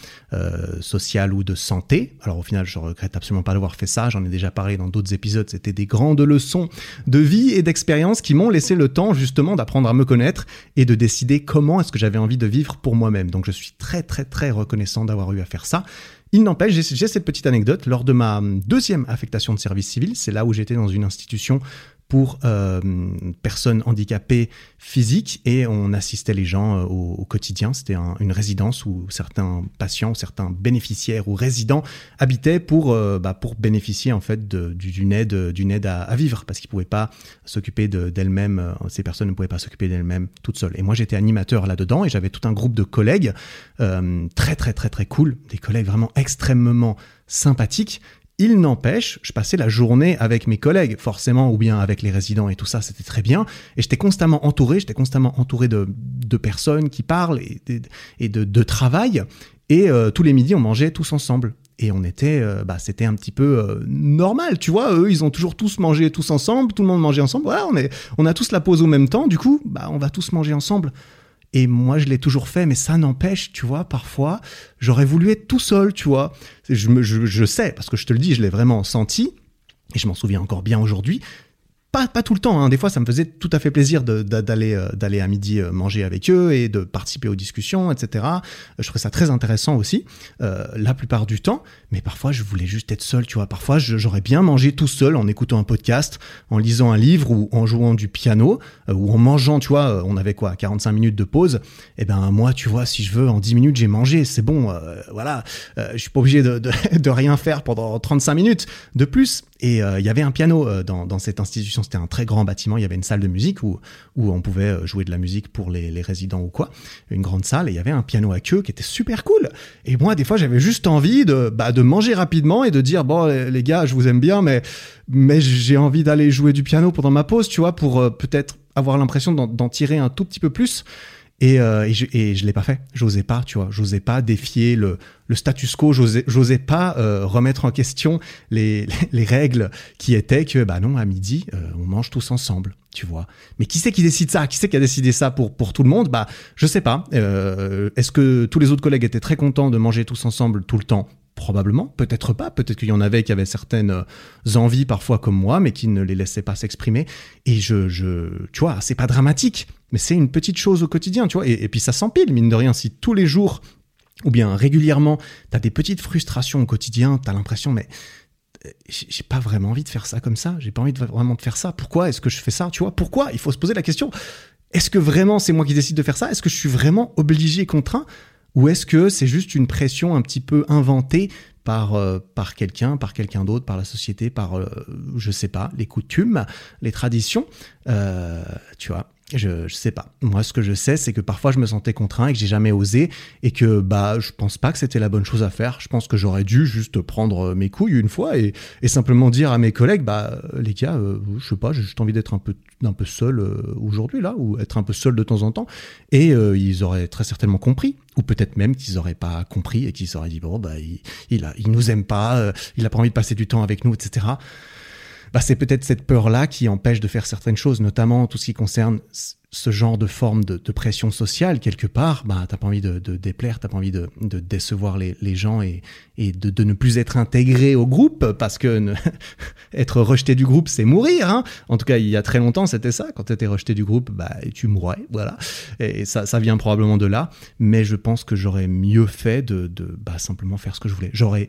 sociales ou de santé. Alors au final je regrette absolument pas d'avoir fait ça. J'en ai déjà parlé dans d'autres épisodes. C'était des grands de leçons de vie et d'expérience qui m'ont laissé le temps justement d'apprendre à me connaître et de décider comment est-ce que j'avais envie de vivre pour moi-même. Donc je suis très très très reconnaissant d'avoir eu à faire ça. Il n'empêche, j'ai cette petite anecdote. Lors de ma deuxième affectation de service civil, c'est là où j'étais dans une institution pour euh, personnes handicapées physiques et on assistait les gens euh, au, quotidien. C'était une résidence où certains patients, certains bénéficiaires ou résidents habitaient pour euh, bah, pour bénéficier en fait d'une aide d'une aide à, vivre parce qu'ils pouvaient pas s'occuper d'elles-mêmes. ces personnes ne pouvaient pas s'occuper d'elles-mêmes toutes seules. Et moi j'étais animateur là-dedans et j'avais tout un groupe de collègues très très très très cool, des collègues vraiment extrêmement sympathiques il n'empêche, je passais la journée avec mes collègues, forcément, ou bien avec les résidents et tout ça, c'était très bien. Et j'étais constamment entouré, j'étais constamment entouré de, personnes qui parlent et, de, travail. Et euh, tous les midis, on mangeait tous ensemble. Et on était, euh, bah, c'était un petit peu euh, normal, tu vois. Eux, ils ont toujours tous mangé tous ensemble, tout le monde mangeait ensemble. Voilà, on, on a tous la pause au même temps. Du coup, bah, on va tous manger ensemble. Et moi, je l'ai toujours fait, mais ça n'empêche, tu vois, parfois, j'aurais voulu être tout seul, tu vois. Je, me, je, sais, parce que je te le dis, je l'ai vraiment senti, et je m'en souviens encore bien aujourd'hui, pas, tout le temps, hein. des fois ça me faisait tout à fait plaisir d'aller euh, d'aller à midi euh, manger avec eux et de participer aux discussions, etc. Je trouvais ça très intéressant aussi, euh, la plupart du temps, mais parfois je voulais juste être seul, tu vois. Parfois j'aurais bien mangé tout seul en écoutant un podcast, en lisant un livre ou en jouant du piano, ou en mangeant, tu vois, on avait quoi, 45 minutes de pause, et eh ben moi, tu vois, si je veux, en 10 minutes j'ai mangé, c'est bon, voilà, je suis pas obligé de, de, de rien faire pendant 35 minutes de plus, et il y avait un piano dans, dans cette institution c'était un très grand bâtiment, il y avait une salle de musique où, où on pouvait euh, jouer de la musique pour les, résidents ou quoi, une grande salle, et il y avait un piano à queue qui était super cool. Et moi, des fois, j'avais juste envie de, bah, de manger rapidement et de dire, bon, les gars, je vous aime bien, mais, mais j'ai envie d'aller jouer du piano pendant ma pause, tu vois, pour euh, peut-être avoir l'impression d'en tirer un tout petit peu plus. Et, euh, et, je, et je l'ai pas fait. J'osais pas, tu vois. J'osais pas défier le, le status quo. J'osais, pas euh, remettre en question les, les, règles qui étaient que, bah non, à midi, euh, on mange tous ensemble, tu vois. Mais qui c'est qui décide ça? Qui c'est qui a décidé ça pour, pour tout le monde? Bah, je sais pas. Euh, est-ce que tous les autres collègues étaient très contents de manger tous ensemble tout le temps? Probablement, peut-être pas. Peut-être qu'il y en avait qui avaient certaines euh, envies parfois comme moi, mais qui ne les laissaient pas s'exprimer. Et je, tu vois, c'est pas dramatique, mais c'est une petite chose au quotidien, tu vois. Et, puis ça s'empile, mine de rien. Si tous les jours ou bien régulièrement, t'as des petites frustrations au quotidien, t'as l'impression, mais euh, j'ai pas vraiment envie de faire ça comme ça. J'ai pas envie de vraiment de faire ça. Pourquoi est-ce que je fais ça Tu vois? Pourquoi? Il faut se poser la question. Est-ce que vraiment c'est moi qui décide de faire ça? Est-ce que je suis vraiment obligé, contraint? Ou est-ce que c'est juste une pression un petit peu inventée par, euh, par quelqu'un, par quelqu'un d'autre, par la société, par, euh, je sais pas, les coutumes, les traditions euh, Tu vois? Je, je sais pas. Moi, ce que je sais, c'est que parfois je me sentais contraint et que j'ai jamais osé et que bah je pense pas que c'était la bonne chose à faire. Je pense que j'aurais dû juste prendre mes couilles une fois et, et simplement dire à mes collègues bah les gars, euh, je sais pas, j'ai juste envie d'être un peu un peu seul euh, aujourd'hui là ou être un peu seul de temps en temps et euh, ils auraient très certainement compris ou peut-être même qu'ils auraient pas compris et qu'ils auraient dit bon bah il, il, a, il nous aime pas, il a pas envie de passer du temps avec nous, etc bah, c'est peut-être cette peur-là qui empêche de faire certaines choses, notamment tout ce qui concerne ce genre de forme de, pression sociale quelque part. Bah, t'as pas envie de, de déplaire, t'as pas envie de, décevoir les, gens et, de, ne plus être intégré au groupe parce que être rejeté du groupe, c'est mourir. Hein en tout cas, il y a très longtemps, c'était ça. Quand t'étais rejeté du groupe, bah, tu mourrais, voilà. Et ça, ça vient probablement de là. Mais je pense que j'aurais mieux fait de bah, simplement faire ce que je voulais. J'aurais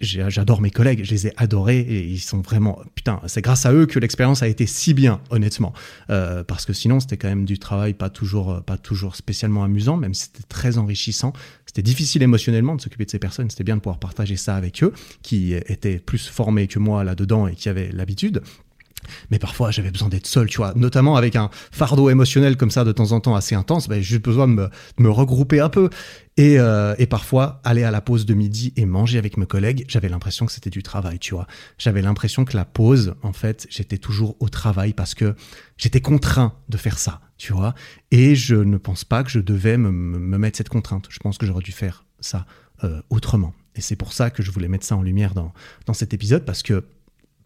j'adore mes collègues, je les ai adorés et ils sont vraiment putain, c'est grâce à eux que l'expérience a été si bien, honnêtement, euh, parce que sinon c'était quand même du travail pas toujours euh, pas toujours spécialement amusant, même si c'était très enrichissant. C'était difficile émotionnellement de s'occuper de ces personnes, c'était bien de pouvoir partager ça avec eux, qui étaient plus formés que moi là-dedans et qui avaient l'habitude. Mais parfois, j'avais besoin d'être seul, tu vois, notamment avec un fardeau émotionnel comme ça de temps en temps assez intense. Ben, j'ai juste besoin de me, regrouper un peu. Et, euh, et, parfois, aller à la pause de midi et manger avec mes collègues, j'avais l'impression que c'était du travail, tu vois. J'avais l'impression que la pause, en fait, j'étais toujours au travail parce que j'étais contraint de faire ça, tu vois. Et je ne pense pas que je devais me, me mettre cette contrainte. Je pense que j'aurais dû faire ça euh, autrement. Et c'est pour ça que je voulais mettre ça en lumière dans, dans cet épisode parce que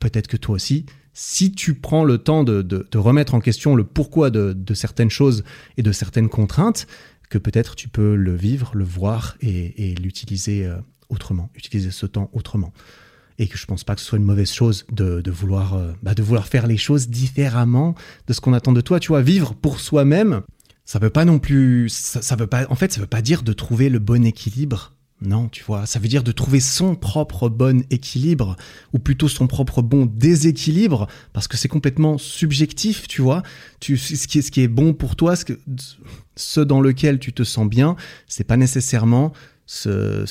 peut-être que toi aussi, si tu prends le temps de, de, remettre en question le pourquoi de, de, certaines choses et de certaines contraintes, que peut-être tu peux le vivre, le voir et, l'utiliser euh, autrement, utiliser ce temps autrement. Et que je pense pas que ce soit une mauvaise chose de, de vouloir, euh, bah de vouloir faire les choses différemment de ce qu'on attend de toi. Tu vois, vivre pour soi-même, ça veut pas non plus, ça, ça veut pas, en fait, ça veut pas dire de trouver le bon équilibre non, tu vois, ça veut dire de trouver son propre bon équilibre, ou plutôt son propre bon déséquilibre, parce que c'est complètement subjectif, tu vois. Tu, ce, qui est, ce qui est bon pour toi, ce, que, ce dans lequel tu te sens bien, c'est pas nécessairement ce,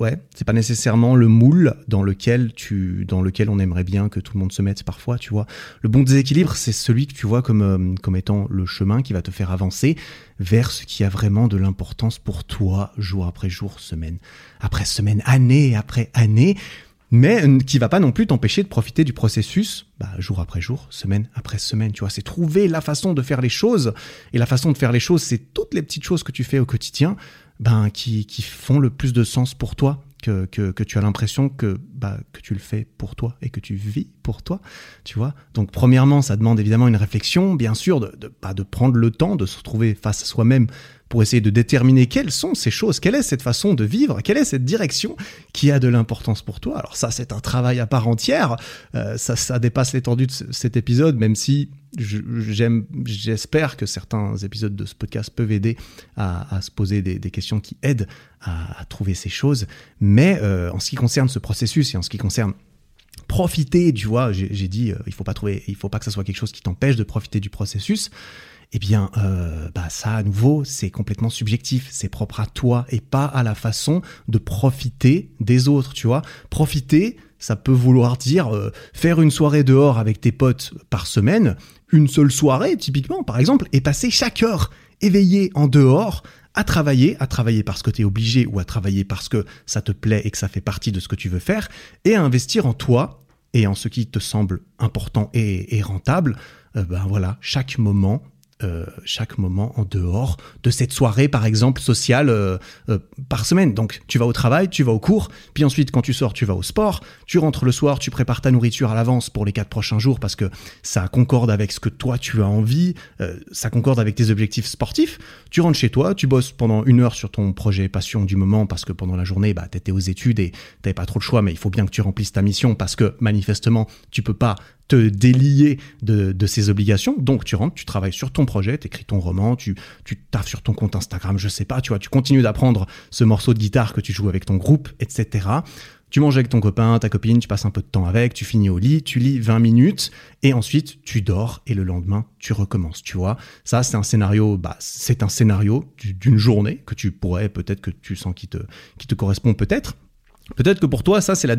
ouais, c'est pas nécessairement le moule dans lequel tu, dans lequel on aimerait bien que tout le monde se mette parfois, tu vois. Le bon déséquilibre, c'est celui que tu vois comme, euh, comme étant le chemin qui va te faire avancer vers ce qui a vraiment de l'importance pour toi, jour après jour, semaine après semaine, année après année, mais euh, qui va pas non plus t'empêcher de profiter du processus, bah, jour après jour, semaine après semaine, tu vois. C'est trouver la façon de faire les choses, et la façon de faire les choses, c'est toutes les petites choses que tu fais au quotidien ben, qui, font le plus de sens pour toi, que, que, tu as l'impression que, bah, que tu le fais pour toi et que tu vis pour toi, tu vois. Donc, premièrement, ça demande évidemment une réflexion, bien sûr, de, de, bah, de prendre le temps de se retrouver face à soi-même pour essayer de déterminer quelles sont ces choses, quelle est cette façon de vivre, quelle est cette direction qui a de l'importance pour toi. Alors ça, c'est un travail à part entière. Euh, ça, ça dépasse l'étendue de cet épisode, même si j'espère que certains épisodes de ce podcast peuvent aider à, se poser des, questions qui aident à, à, trouver ces choses. Mais euh, en ce qui concerne ce processus et en ce qui concerne profiter, tu vois, j'ai dit, euh, il faut pas trouver, il faut pas que ça soit quelque chose qui t'empêche de profiter du processus eh bien, euh, bah ça à nouveau, c'est complètement subjectif, c'est propre à toi et pas à la façon de profiter des autres, tu vois. Profiter, ça peut vouloir dire euh, faire une soirée dehors avec tes potes par semaine, une seule soirée typiquement par exemple, et passer chaque heure éveillé en dehors à travailler, à travailler parce que tu es obligé ou à travailler parce que ça te plaît et que ça fait partie de ce que tu veux faire, et à investir en toi et en ce qui te semble important et, rentable, euh, ben voilà, chaque moment euh, chaque moment en dehors de cette soirée, par exemple, sociale euh, euh, par semaine. Donc, tu vas au travail, tu vas au cours, puis ensuite, quand tu sors, tu vas au sport, tu rentres le soir, tu prépares ta nourriture à l'avance pour les quatre prochains jours parce que ça concorde avec ce que toi, tu as envie, ça concorde avec tes objectifs sportifs. Tu rentres chez toi, tu bosses pendant une heure sur ton projet passion du moment parce que pendant la journée, bah, tu étais aux études et t'avais pas trop le choix, mais il faut bien que tu remplisses ta mission parce que manifestement, tu peux pas te délier de, de ces obligations. Donc tu rentres, tu travailles sur ton projet, tu écris ton roman, tu, tu taffes sur ton compte Instagram, je sais pas, tu vois, tu continues d'apprendre ce morceau de guitare que tu joues avec ton groupe, etc. Tu manges avec ton copain, ta copine, tu passes un peu de temps avec, tu finis au lit, tu lis 20 minutes et ensuite tu dors et le lendemain tu recommences, tu vois. Ça c'est un scénario, bah c'est un scénario d'une journée que tu pourrais peut-être que tu sens qui te qui te correspond peut-être. Peut-être que pour toi, ça, c'est la,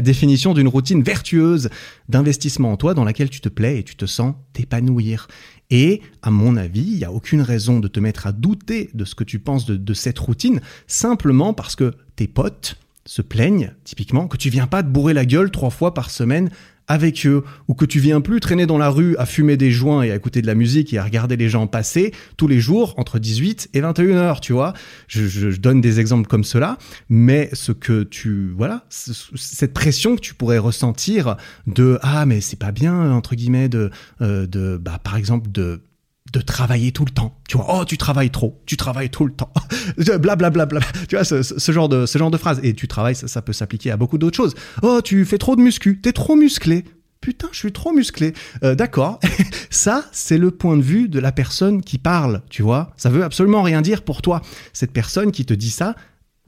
définition d'une routine vertueuse d'investissement en toi dans laquelle tu te plais et tu te sens t'épanouir. Et à mon avis, il n'y a aucune raison de te mettre à douter de ce que tu penses de, de cette routine, simplement parce que tes potes se plaignent, typiquement, que tu viens pas te bourrer la gueule trois fois par semaine avec eux, ou que tu viens plus traîner dans la rue à fumer des joints et à écouter de la musique et à regarder les gens passer tous les jours entre 18 et 21 heures, tu vois. Je, je, donne des exemples comme cela, mais ce que tu, voilà, cette pression que tu pourrais ressentir de ah mais c'est pas bien entre guillemets de, euh, de bah par exemple de de travailler tout le temps. Tu vois, oh, tu travailles trop, tu travailles tout le temps. Blablabla. Bla, bla, bla. Tu vois, ce, genre de, phrase. Et tu travailles, ça, ça peut s'appliquer à beaucoup d'autres choses. Oh, tu fais trop de muscu, t'es trop musclé. Putain, je suis trop musclé. Euh, D'accord. ça, c'est le point de vue de la personne qui parle, tu vois. Ça veut absolument rien dire pour toi. Cette personne qui te dit ça,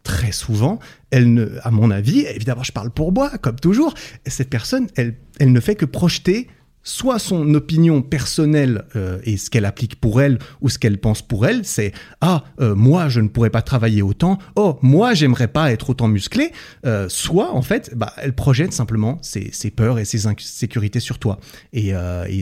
très souvent, elle ne, à mon avis, évidemment, je parle pour moi, comme toujours, cette personne, elle, elle ne fait que projeter soit son opinion personnelle euh, et ce qu'elle applique pour elle ou ce qu'elle pense pour elle, c'est ah euh, moi je ne pourrais pas travailler autant, oh moi j'aimerais pas être autant musclé, euh, soit en fait bah, elle projette simplement ses, peurs et ses insécurités sur toi et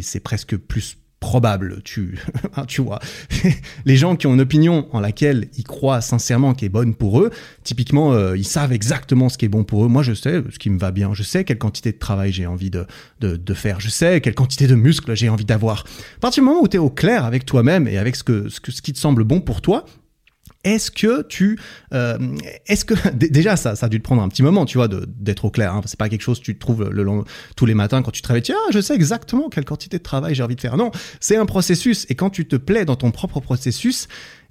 c'est presque plus probable, tu, hein, tu vois. les gens qui ont une opinion en laquelle ils croient sincèrement qui est bonne pour eux, typiquement, euh, ils savent exactement ce qui est bon pour eux. Moi, je sais ce qui me va bien. Je sais quelle quantité de travail j'ai envie de, de, de, faire. Je sais quelle quantité de muscles j'ai envie d'avoir. À partir du moment où tu es au clair avec toi-même et avec ce, que, ce, que, ce qui te semble bon pour toi, est-ce que tu, euh, est-ce que déjà ça, ça a dû te prendre un petit moment, tu vois, d'être au clair. Hein, c'est pas quelque chose que tu trouves le long, tous les matins quand tu travailles. Tiens, je sais exactement quelle quantité de travail j'ai envie de faire. Non, c'est un processus. Et quand tu te plais dans ton propre processus,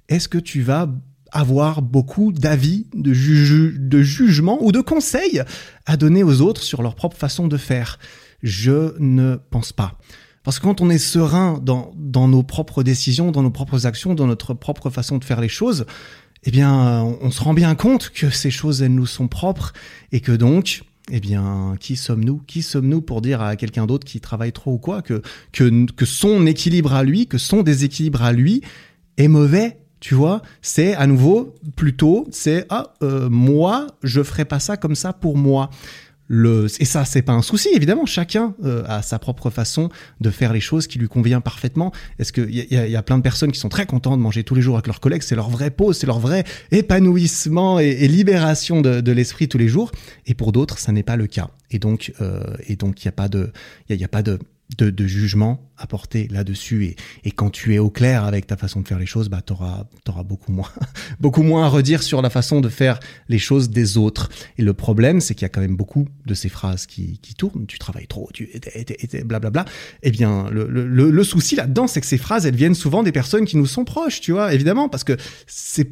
est-ce que tu vas avoir beaucoup d'avis, de, de jugements ou de conseils à donner aux autres sur leur propre façon de faire? Je ne pense pas. Parce que quand on est serein dans, nos propres décisions, dans nos propres actions, dans notre propre façon de faire les choses, eh bien, on, se rend bien compte que ces choses, elles nous sont propres et que donc, eh bien, qui sommes-nous? Qui sommes-nous pour dire à quelqu'un d'autre qui travaille trop ou quoi que, que, que son équilibre à lui, que son déséquilibre à lui est mauvais tu vois, c'est à nouveau plutôt, c'est ah euh, moi je ferai pas ça comme ça pour moi. Le, et ça, c'est pas un souci, évidemment. Chacun euh, a sa propre façon de faire les choses qui lui convient parfaitement. Est-ce qu'il y, y, y, a plein de personnes qui sont très contentes de manger tous les jours avec leurs collègues? C'est leur vraie pause, c'est leur vrai épanouissement et, libération de, de l'esprit tous les jours. Et pour d'autres, ça n'est pas le cas. Et donc, euh, et donc, il n'y a pas de, il y, a pas de, de, de jugement apporter là-dessus et, et, quand tu es au clair avec ta façon de faire les choses, bah t'auras auras beaucoup moins beaucoup moins à redire sur la façon de faire les choses des autres. Et le problème, c'est qu'il y a quand même beaucoup de ces phrases qui, qui tournent. Tu travailles trop, tu blablabla. Eh bien, le, le, le souci là-dedans, c'est que ces phrases, elles viennent souvent des personnes qui nous sont proches, tu vois, évidemment, parce que c'est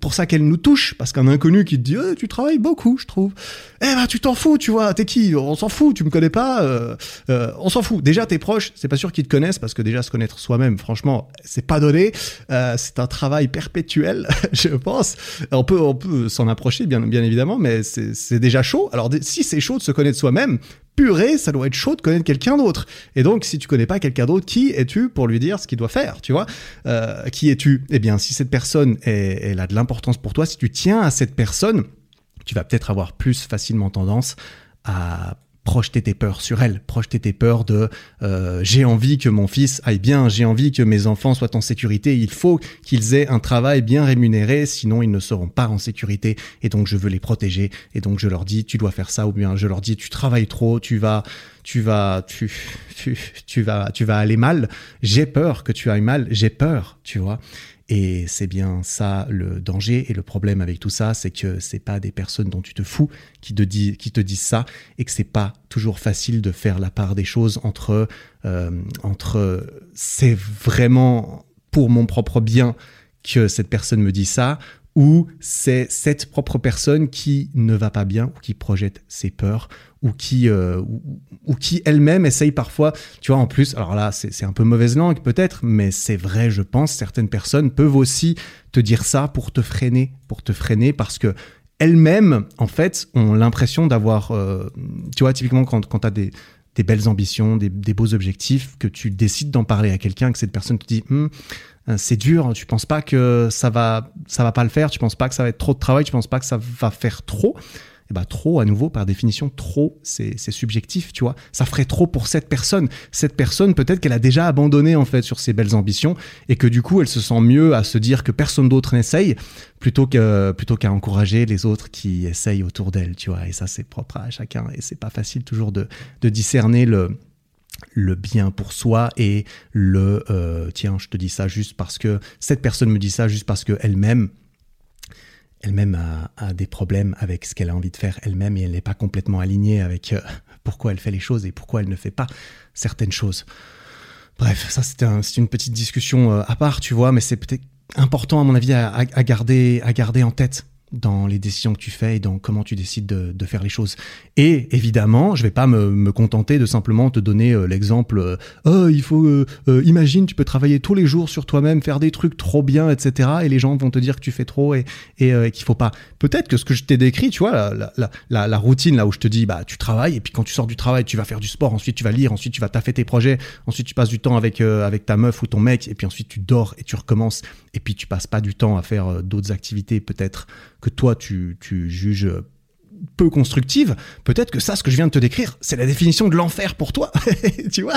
pour ça qu'elles nous touchent, parce qu'un inconnu qui te dit eh, tu travailles beaucoup, je trouve. Eh ben tu t'en fous, tu vois, t'es qui? On s'en fout, tu me connais pas, euh, euh, on s'en fout. Déjà, t'es proche, c'est pas sûr qu'ils connaissent parce que déjà se connaître soi-même, franchement, c'est pas donné. Euh, c'est un travail perpétuel, je pense. On peut, on peut s'en approcher, bien, bien évidemment, mais c'est déjà chaud. Alors si c'est chaud de se connaître soi-même, purée, ça doit être chaud de connaître quelqu'un d'autre. Et donc, si tu connais pas quelqu'un d'autre, qui es-tu pour lui dire ce qu'il doit faire, tu vois? Euh, Qui es-tu? Eh bien, si cette personne est, elle a de l'importance pour toi, si tu tiens à cette personne, tu vas peut-être avoir plus facilement tendance à projeter tes peurs sur elle, projeter tes peurs de euh, j'ai envie que mon fils aille bien, j'ai envie que mes enfants soient en sécurité, il faut qu'ils aient un travail bien rémunéré, sinon ils ne seront pas en sécurité et donc je veux les protéger et donc je leur dis tu dois faire ça ou bien je leur dis tu travailles trop, tu vas tu vas tu tu, tu vas tu vas aller mal, j'ai peur que tu ailles mal, j'ai peur, tu vois. Et c'est bien ça le danger. Et le problème avec tout ça, c'est que c'est pas des personnes dont tu te fous qui te, disent, qui te disent ça et que c'est pas toujours facile de faire la part des choses entre euh, entre c'est vraiment pour mon propre bien que cette personne me dit ça ou c'est cette propre personne qui ne va pas bien ou qui projette ses peurs ou qui euh, ou, qui elle-même essaye parfois, tu vois, en plus, alors là, c'est un peu mauvaise langue peut-être, mais c'est vrai, je pense, certaines personnes peuvent aussi te dire ça pour te freiner, pour te freiner parce que elles-mêmes, en fait, ont l'impression d'avoir, euh, tu vois, typiquement quand, quand tu as des, des belles ambitions, des, beaux objectifs, que tu décides d'en parler à quelqu'un, que cette personne te dit, hm, c'est dur, tu penses pas que ça va, ça va pas le faire, tu penses pas que ça va être trop de travail, tu penses pas que ça va faire trop. Eh ben, trop, à nouveau, par définition, trop, c'est subjectif, tu vois. Ça ferait trop pour cette personne. Cette personne, peut-être qu'elle a déjà abandonné en fait sur ses belles ambitions et que du coup, elle se sent mieux à se dire que personne d'autre n'essaye plutôt que plutôt qu'à encourager les autres qui essayent autour d'elle, tu vois. Et ça, c'est propre à chacun et c'est pas facile toujours de, discerner le bien pour soi et le euh, tiens je te dis ça juste parce que cette personne me dit ça juste parce que elle-même elle-même a, des problèmes avec ce qu'elle a envie de faire elle-même et elle n'est pas complètement alignée avec euh, pourquoi elle fait les choses et pourquoi elle ne fait pas certaines choses. Bref, ça c'était une petite discussion euh, à part, tu vois, mais c'est peut-être important à mon avis à garder en tête dans les décisions que tu fais et dans comment tu décides de, faire les choses. Et évidemment, je vais pas me, contenter de simplement te donner euh, l'exemple euh, oh il faut euh, imagine tu peux travailler tous les jours sur toi-même, faire des trucs trop bien, etc. Et les gens vont te dire que tu fais trop et, et qu'il faut pas. Peut-être que ce que je t'ai décrit, tu vois, la, routine là où je te dis bah tu travailles et puis quand tu sors du travail, tu vas faire du sport, ensuite tu vas lire, ensuite tu vas taffer tes projets, ensuite tu passes du temps avec avec ta meuf ou ton mec et puis ensuite tu dors et tu recommences et puis tu passes pas du temps à faire d'autres activités peut-être que toi tu, tu juges peu constructive, peut-être que ça, ce que je viens de te décrire, c'est la définition de l'enfer pour toi. tu vois?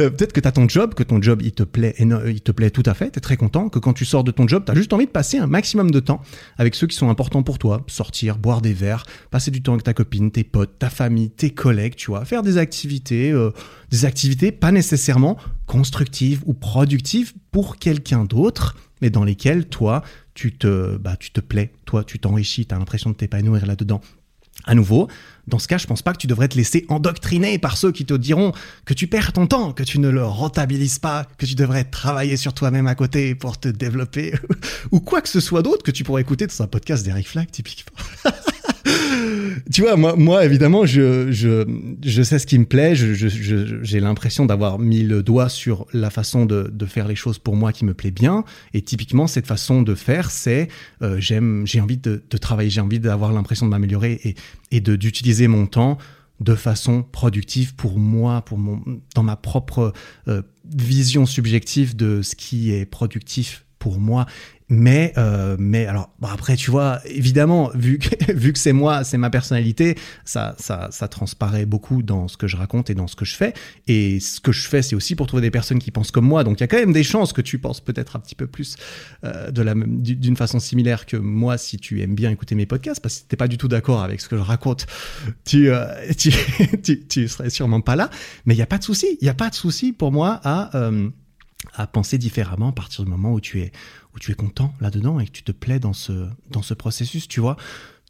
Euh, Peut-être que tu as ton job, que ton job, il te plaît, il te plaît tout à fait, tu es très content, que quand tu sors de ton job, tu as juste envie de passer un maximum de temps avec ceux qui sont importants pour toi, sortir, boire des verres, passer du temps avec ta copine, tes potes, ta famille, tes collègues, tu vois, faire des activités, euh, des activités pas nécessairement constructives ou productives pour quelqu'un d'autre, mais dans lesquelles toi, tu te, bah, tu te plais, toi, tu t'enrichis, tu as l'impression de t'épanouir là-dedans. À nouveau, dans ce cas, je pense pas que tu devrais te laisser endoctriner par ceux qui te diront que tu perds ton temps, que tu ne le rentabilises pas, que tu devrais travailler sur toi-même à côté pour te développer, ou quoi que ce soit d'autre que tu pourrais écouter dans un podcast d'Eric Flack, typiquement. tu vois, moi, évidemment, je, je, je sais ce qui me plaît. J'ai l'impression d'avoir mis le doigt sur la façon de, de, faire les choses pour moi qui me plaît bien. Et typiquement, cette façon de faire, c'est euh, j'ai envie de, travailler, j'ai envie d'avoir l'impression de m'améliorer et, et d'utiliser mon temps de façon productive pour moi, pour mon, dans ma propre euh, vision subjective de ce qui est productif pour moi. Mais, euh, mais alors, après, tu vois, évidemment, vu que, vu que c'est moi, c'est ma personnalité, ça, ça, ça transparaît beaucoup dans ce que je raconte et dans ce que je fais. Et ce que je fais, c'est aussi pour trouver des personnes qui pensent comme moi. Donc, il y a quand même des chances que tu penses peut-être un petit peu plus euh, de la d'une façon similaire que moi, si tu aimes bien écouter mes podcasts, parce que t'es pas du tout d'accord avec ce que je raconte, tu, euh, tu, tu, serais sûrement pas là. Mais il y a pas de souci. Il y a pas de souci pour moi à euh, à penser différemment à partir du moment où tu es où tu es content là-dedans et que tu te plais dans ce dans ce processus, tu vois.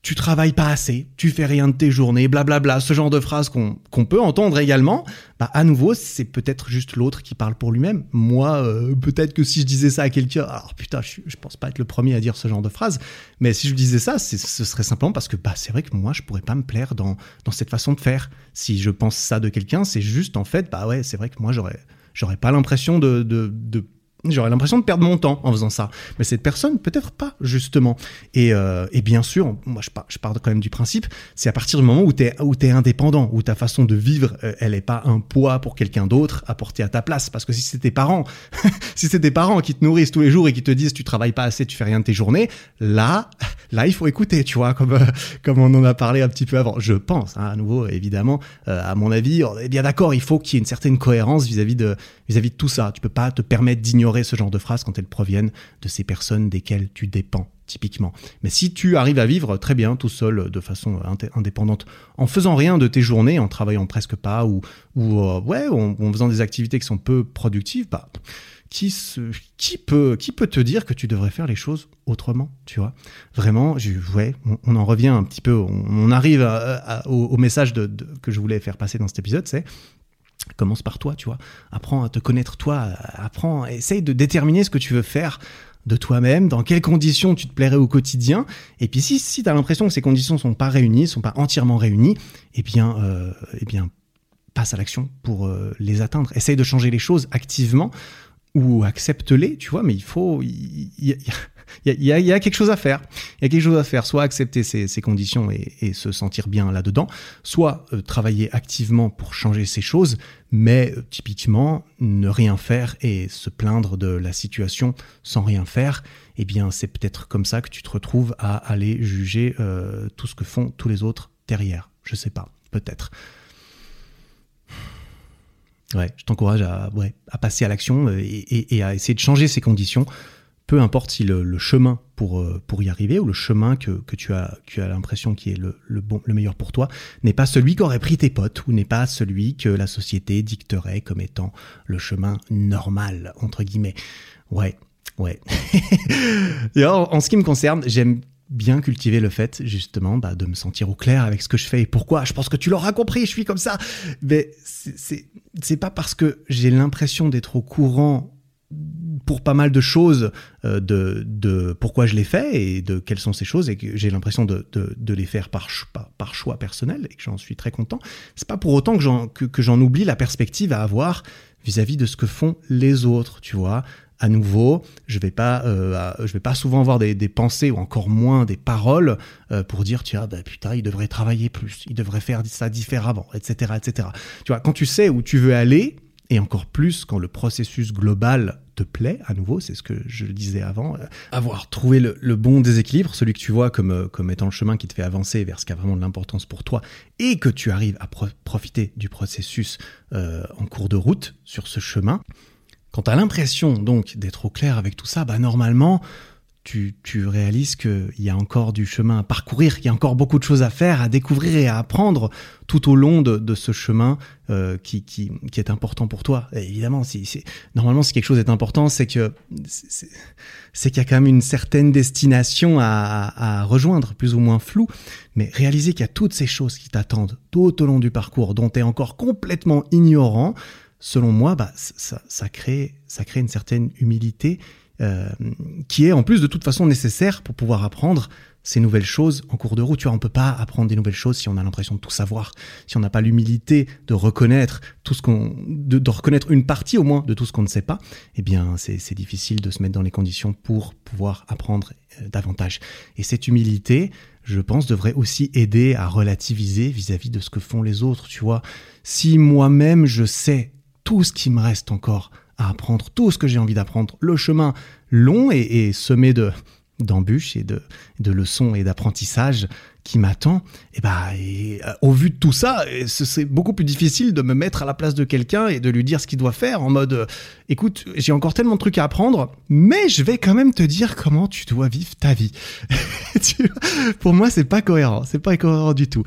Tu travailles pas assez, tu fais rien de tes journées, blablabla, ce genre de phrases qu'on qu'on peut entendre également. Bah à nouveau, c'est peut-être juste l'autre qui parle pour lui-même. Moi, euh, peut-être que si je disais ça à quelqu'un, alors putain, je, je pense pas être le premier à dire ce genre de phrase, mais si je disais ça, ce serait simplement parce que bah c'est vrai que moi, je pourrais pas me plaire dans dans cette façon de faire. Si je pense ça de quelqu'un, c'est juste en fait, bah ouais, c'est vrai que moi j'aurais j'aurais pas l'impression de, J'aurais l'impression de perdre mon temps en faisant ça. Mais cette personne, peut-être pas, justement. Et, euh, et bien sûr, moi, je, pars, je pars quand même du principe, c'est à partir du moment où tu es, es indépendant, où ta façon de vivre, euh, elle est pas un poids pour quelqu'un d'autre à porter à ta place. Parce que si c'est tes parents, si c'est tes parents qui te nourrissent tous les jours et qui te disent tu travailles pas assez, tu fais rien de tes journées, là, là, il faut écouter, tu vois, comme, euh, comme on en a parlé un petit peu avant. Je pense, hein, à nouveau, évidemment, à mon avis, on bien d'accord, il faut qu'il y ait une certaine cohérence vis-à-vis de, vis-à-vis de tout ça. Tu peux pas te permettre d'ignorer ce genre de phrases quand elles proviennent de ces personnes desquelles tu dépends typiquement. Mais si tu arrives à vivre très bien tout seul de façon indépendante, en faisant rien de tes journées, en travaillant presque pas ou, ou euh, ouais, en, faisant des activités qui sont peu productives, bah qui, se, qui, peut, qui peut te dire que tu devrais faire les choses autrement, tu vois? Vraiment, ouais, on, en revient un petit peu, on, arrive au, message que je voulais faire passer dans cet épisode, c'est commence par toi, tu vois. Apprends à te connaître toi, apprends, essaye de déterminer ce que tu veux faire de toi-même, dans quelles conditions tu te plairais au quotidien. Et puis si, si tu as l'impression que ces conditions sont pas réunies, sont pas entièrement réunies, eh bien, euh, eh bien passe à l'action pour euh, les atteindre. Essaye de changer les choses activement ou accepte-les, tu vois, mais il faut, y, a, quelque chose à faire. Il y a quelque chose à faire, soit accepter ces, conditions et, se sentir bien là-dedans, soit euh, travailler activement pour changer ces choses, mais euh, typiquement ne rien faire et se plaindre de la situation sans rien faire. Eh bien, c'est peut-être comme ça que tu te retrouves à aller juger euh, tout ce que font tous les autres derrière. Je sais pas, peut-être. Ouais, je t'encourage à, passer à l'action et, à essayer de changer ces conditions, peu importe si le, le chemin pour, euh, pour y arriver ou le chemin que, que tu as, tu as l'impression qui est le, le, bon, le meilleur pour toi n'est pas celui qu'auraient pris tes potes ou n'est pas celui que la société dicterait comme étant le chemin normal, entre guillemets. Ouais, ouais. et en, en ce qui me concerne, j'aime bien cultiver le fait justement bah, de me sentir au clair avec ce que je fais et pourquoi. Je pense que tu l'auras compris, je suis comme ça. Mais c'est pas parce que j'ai l'impression d'être au courant pour pas mal de choses euh, de, de pourquoi je les fais et de quelles sont ces choses et que j'ai l'impression de, de, de, les faire par, par, choix personnel et que j'en suis très content. C'est pas pour autant que j'en que, j'en oublie la perspective à avoir vis-à-vis -vis de ce que font les autres, tu vois à nouveau, je vais pas, euh, je vais pas souvent avoir des, des, pensées ou encore moins des paroles euh, pour dire tiens bah, putain il devrait travailler plus, il devrait faire ça différemment, etc., etc. Tu vois, quand tu sais où tu veux aller et encore plus quand le processus global te plaît, à nouveau, c'est ce que je disais avant, euh, avoir trouvé le, bon déséquilibre, celui que tu vois comme, euh, comme étant le chemin qui te fait avancer vers ce qui a vraiment de l'importance pour toi, et que tu arrives à pro profiter du processus euh, en cours de route sur ce chemin, quand tu as l'impression donc d'être au clair avec tout ça, bah normalement, tu, tu réalises qu'il y a encore du chemin à parcourir, qu'il y a encore beaucoup de choses à faire, à découvrir et à apprendre tout au long de, ce chemin euh, qui, qui, qui, est important pour toi. Et évidemment, si, normalement, si quelque chose est important, c'est que c'est qu'il y a quand même une certaine destination à, à, rejoindre, plus ou moins floue. Mais réaliser qu'il y a toutes ces choses qui t'attendent tout au long du parcours, dont tu es encore complètement ignorant, selon moi, bah, ça, ça, crée, ça crée une certaine humilité euh, qui est en plus de toute façon nécessaire pour pouvoir apprendre ces nouvelles choses en cours de route. Tu vois, on peut pas apprendre des nouvelles choses si on a l'impression de tout savoir, si on n'a pas l'humilité de reconnaître tout ce qu'on, de, reconnaître une partie au moins de tout ce qu'on ne sait pas. Eh bien, c'est difficile de se mettre dans les conditions pour pouvoir apprendre euh, davantage. Et cette humilité, je pense, devrait aussi aider à relativiser vis-à-vis -vis de ce que font les autres. Tu vois, si moi-même je sais tout ce qui me reste encore à apprendre tout ce que j'ai envie d'apprendre. Le chemin long et, semé de d'embûches et de, de leçons et d'apprentissage qui m'attend, et bah, et, euh, au vu de tout ça, c'est beaucoup plus difficile de me mettre à la place de quelqu'un et de lui dire ce qu'il doit faire en mode, euh, écoute, j'ai encore tellement de trucs à apprendre, mais je vais quand même te dire comment tu dois vivre ta vie. Pour moi, c'est pas cohérent, c'est pas cohérent du tout.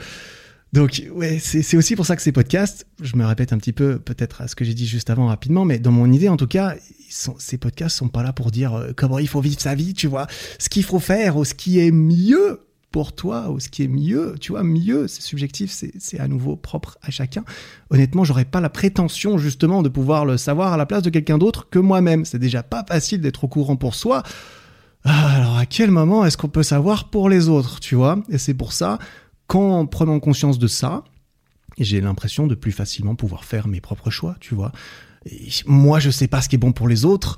Donc, ouais, c'est aussi pour ça que ces podcasts, je me répète un petit peu peut-être à ce que j'ai dit juste avant rapidement, mais dans mon idée en tout cas, ces podcasts sont pas là pour dire euh, comment il faut vivre sa vie, tu vois, ce qu'il faut faire ou ce qui est mieux pour toi ou ce qui est mieux, tu vois, mieux, c'est subjectif, c'est à nouveau propre à chacun. Honnêtement, j'aurais pas la prétention justement de pouvoir le savoir à la place de quelqu'un d'autre que moi-même. C'est déjà pas facile d'être au courant pour soi. Ah, alors à quel moment est-ce qu'on peut savoir pour les autres, tu vois? Et c'est pour ça qu'en prenant conscience de ça, j'ai l'impression de plus facilement pouvoir faire mes propres choix, tu vois moi, je sais pas ce qui est bon pour les autres.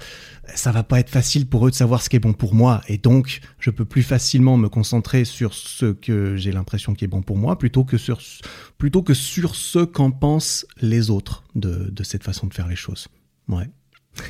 Ça va pas être facile pour eux de savoir ce qui est bon pour moi. Et donc, je peux plus facilement me concentrer sur ce que j'ai l'impression qui est bon pour moi plutôt que sur, plutôt que sur ce qu'en pensent les autres de, de cette façon de faire les choses. Ouais.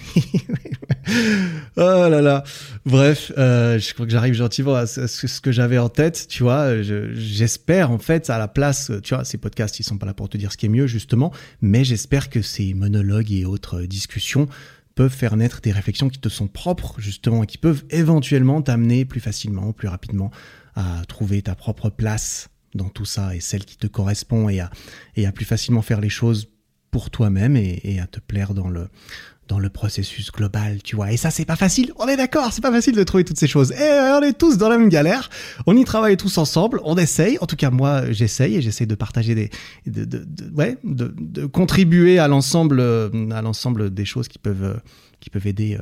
oh là là. Bref, euh, je crois que j'arrive gentiment à ce, que j'avais en tête, tu vois. J'espère en fait à la place, tu vois, ces podcasts, ils sont pas là pour te dire ce qui est mieux justement, mais j'espère que ces monologues et autres discussions peuvent faire naître des réflexions qui te sont propres justement et qui peuvent éventuellement t'amener plus facilement, plus rapidement à trouver ta propre place dans tout ça et celle qui te correspond et à, plus facilement faire les choses pour toi-même et à te plaire dans le, dans le processus global, tu vois. Et ça, c'est pas facile. On est d'accord, c'est pas facile de trouver toutes ces choses. Et on est tous dans la même galère. On y travaille tous ensemble. On essaye. En tout cas, moi, j'essaye et j'essaye de partager des, de, ouais, de, contribuer à l'ensemble, à l'ensemble des choses qui peuvent, qui peuvent aider,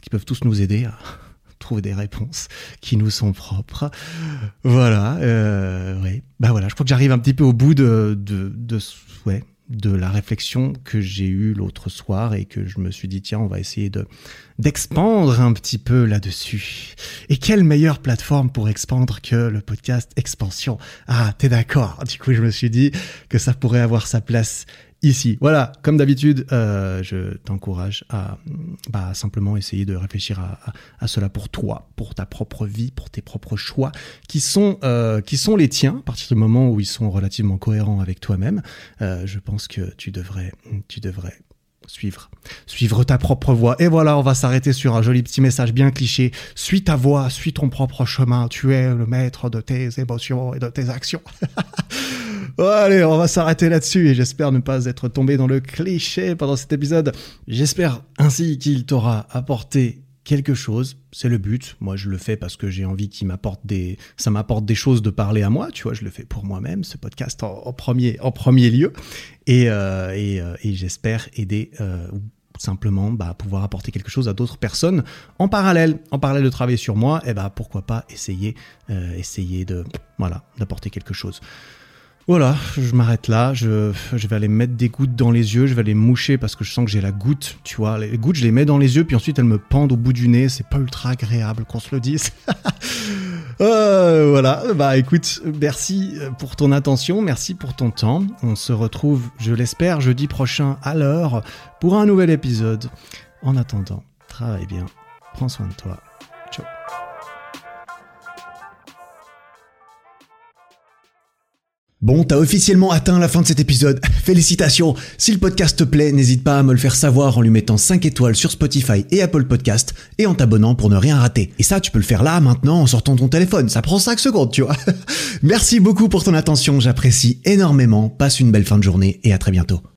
qui peuvent tous nous aider à trouver des réponses qui nous sont propres. Voilà, euh, ouais. Bah voilà, je crois que j'arrive un petit peu au bout de, de, de ouais, de la réflexion que j'ai eue l'autre soir et que je me suis dit tiens on va essayer de d'expandre un petit peu là-dessus. Et quelle meilleure plateforme pour expandre que le podcast Expansion? Ah, t'es d'accord Du coup, je me suis dit que ça pourrait avoir sa place ici. Voilà, comme d'habitude, euh, je t'encourage à bah, simplement essayer de réfléchir à, cela pour toi, pour ta propre vie, pour tes propres choix, qui sont, euh, qui sont les tiens, à partir du moment où ils sont relativement cohérents avec toi-même. Euh, je pense que tu devrais, tu devrais suivre, suivre ta propre voie. Et voilà, on va s'arrêter sur un joli petit message bien cliché. Suis ta voie, suis ton propre chemin. Tu es le maître de tes émotions et de tes actions. allez, on va s'arrêter là-dessus et j'espère ne pas être tombé dans le cliché pendant cet épisode. J'espère ainsi qu'il t'aura apporté quelque chose, c'est le but. Moi, je le fais parce que j'ai envie qu'il m'apporte des, ça m'apporte des choses de parler à moi. Tu vois, je le fais pour moi-même, ce podcast en, premier, en premier lieu, et, euh, euh, j'espère aider euh, simplement bah, pouvoir apporter quelque chose à d'autres personnes en parallèle, en parallèle de travailler sur moi. Et bah pourquoi pas essayer, euh, essayer de, voilà, d'apporter quelque chose. Voilà, je m'arrête là, je, vais aller mettre des gouttes dans les yeux, je vais les moucher parce que je sens que j'ai la goutte, tu vois. Les gouttes, je les mets dans les yeux, puis ensuite elles me pendent au bout du nez, c'est pas ultra agréable qu'on se le dise. euh, voilà, bah écoute, merci pour ton attention, merci pour ton temps. On se retrouve, je l'espère, jeudi prochain à l'heure pour un nouvel épisode. En attendant, travaille bien, prends soin de toi. Bon, t'as officiellement atteint la fin de cet épisode. Félicitations. Si le podcast te plaît, n'hésite pas à me le faire savoir en lui mettant 5 étoiles sur Spotify et Apple Podcast et en t'abonnant pour ne rien rater. Et ça, tu peux le faire là, maintenant, en sortant ton téléphone. Ça prend 5 secondes, tu vois. Merci beaucoup pour ton attention. J'apprécie énormément. Passe une belle fin de journée et à très bientôt.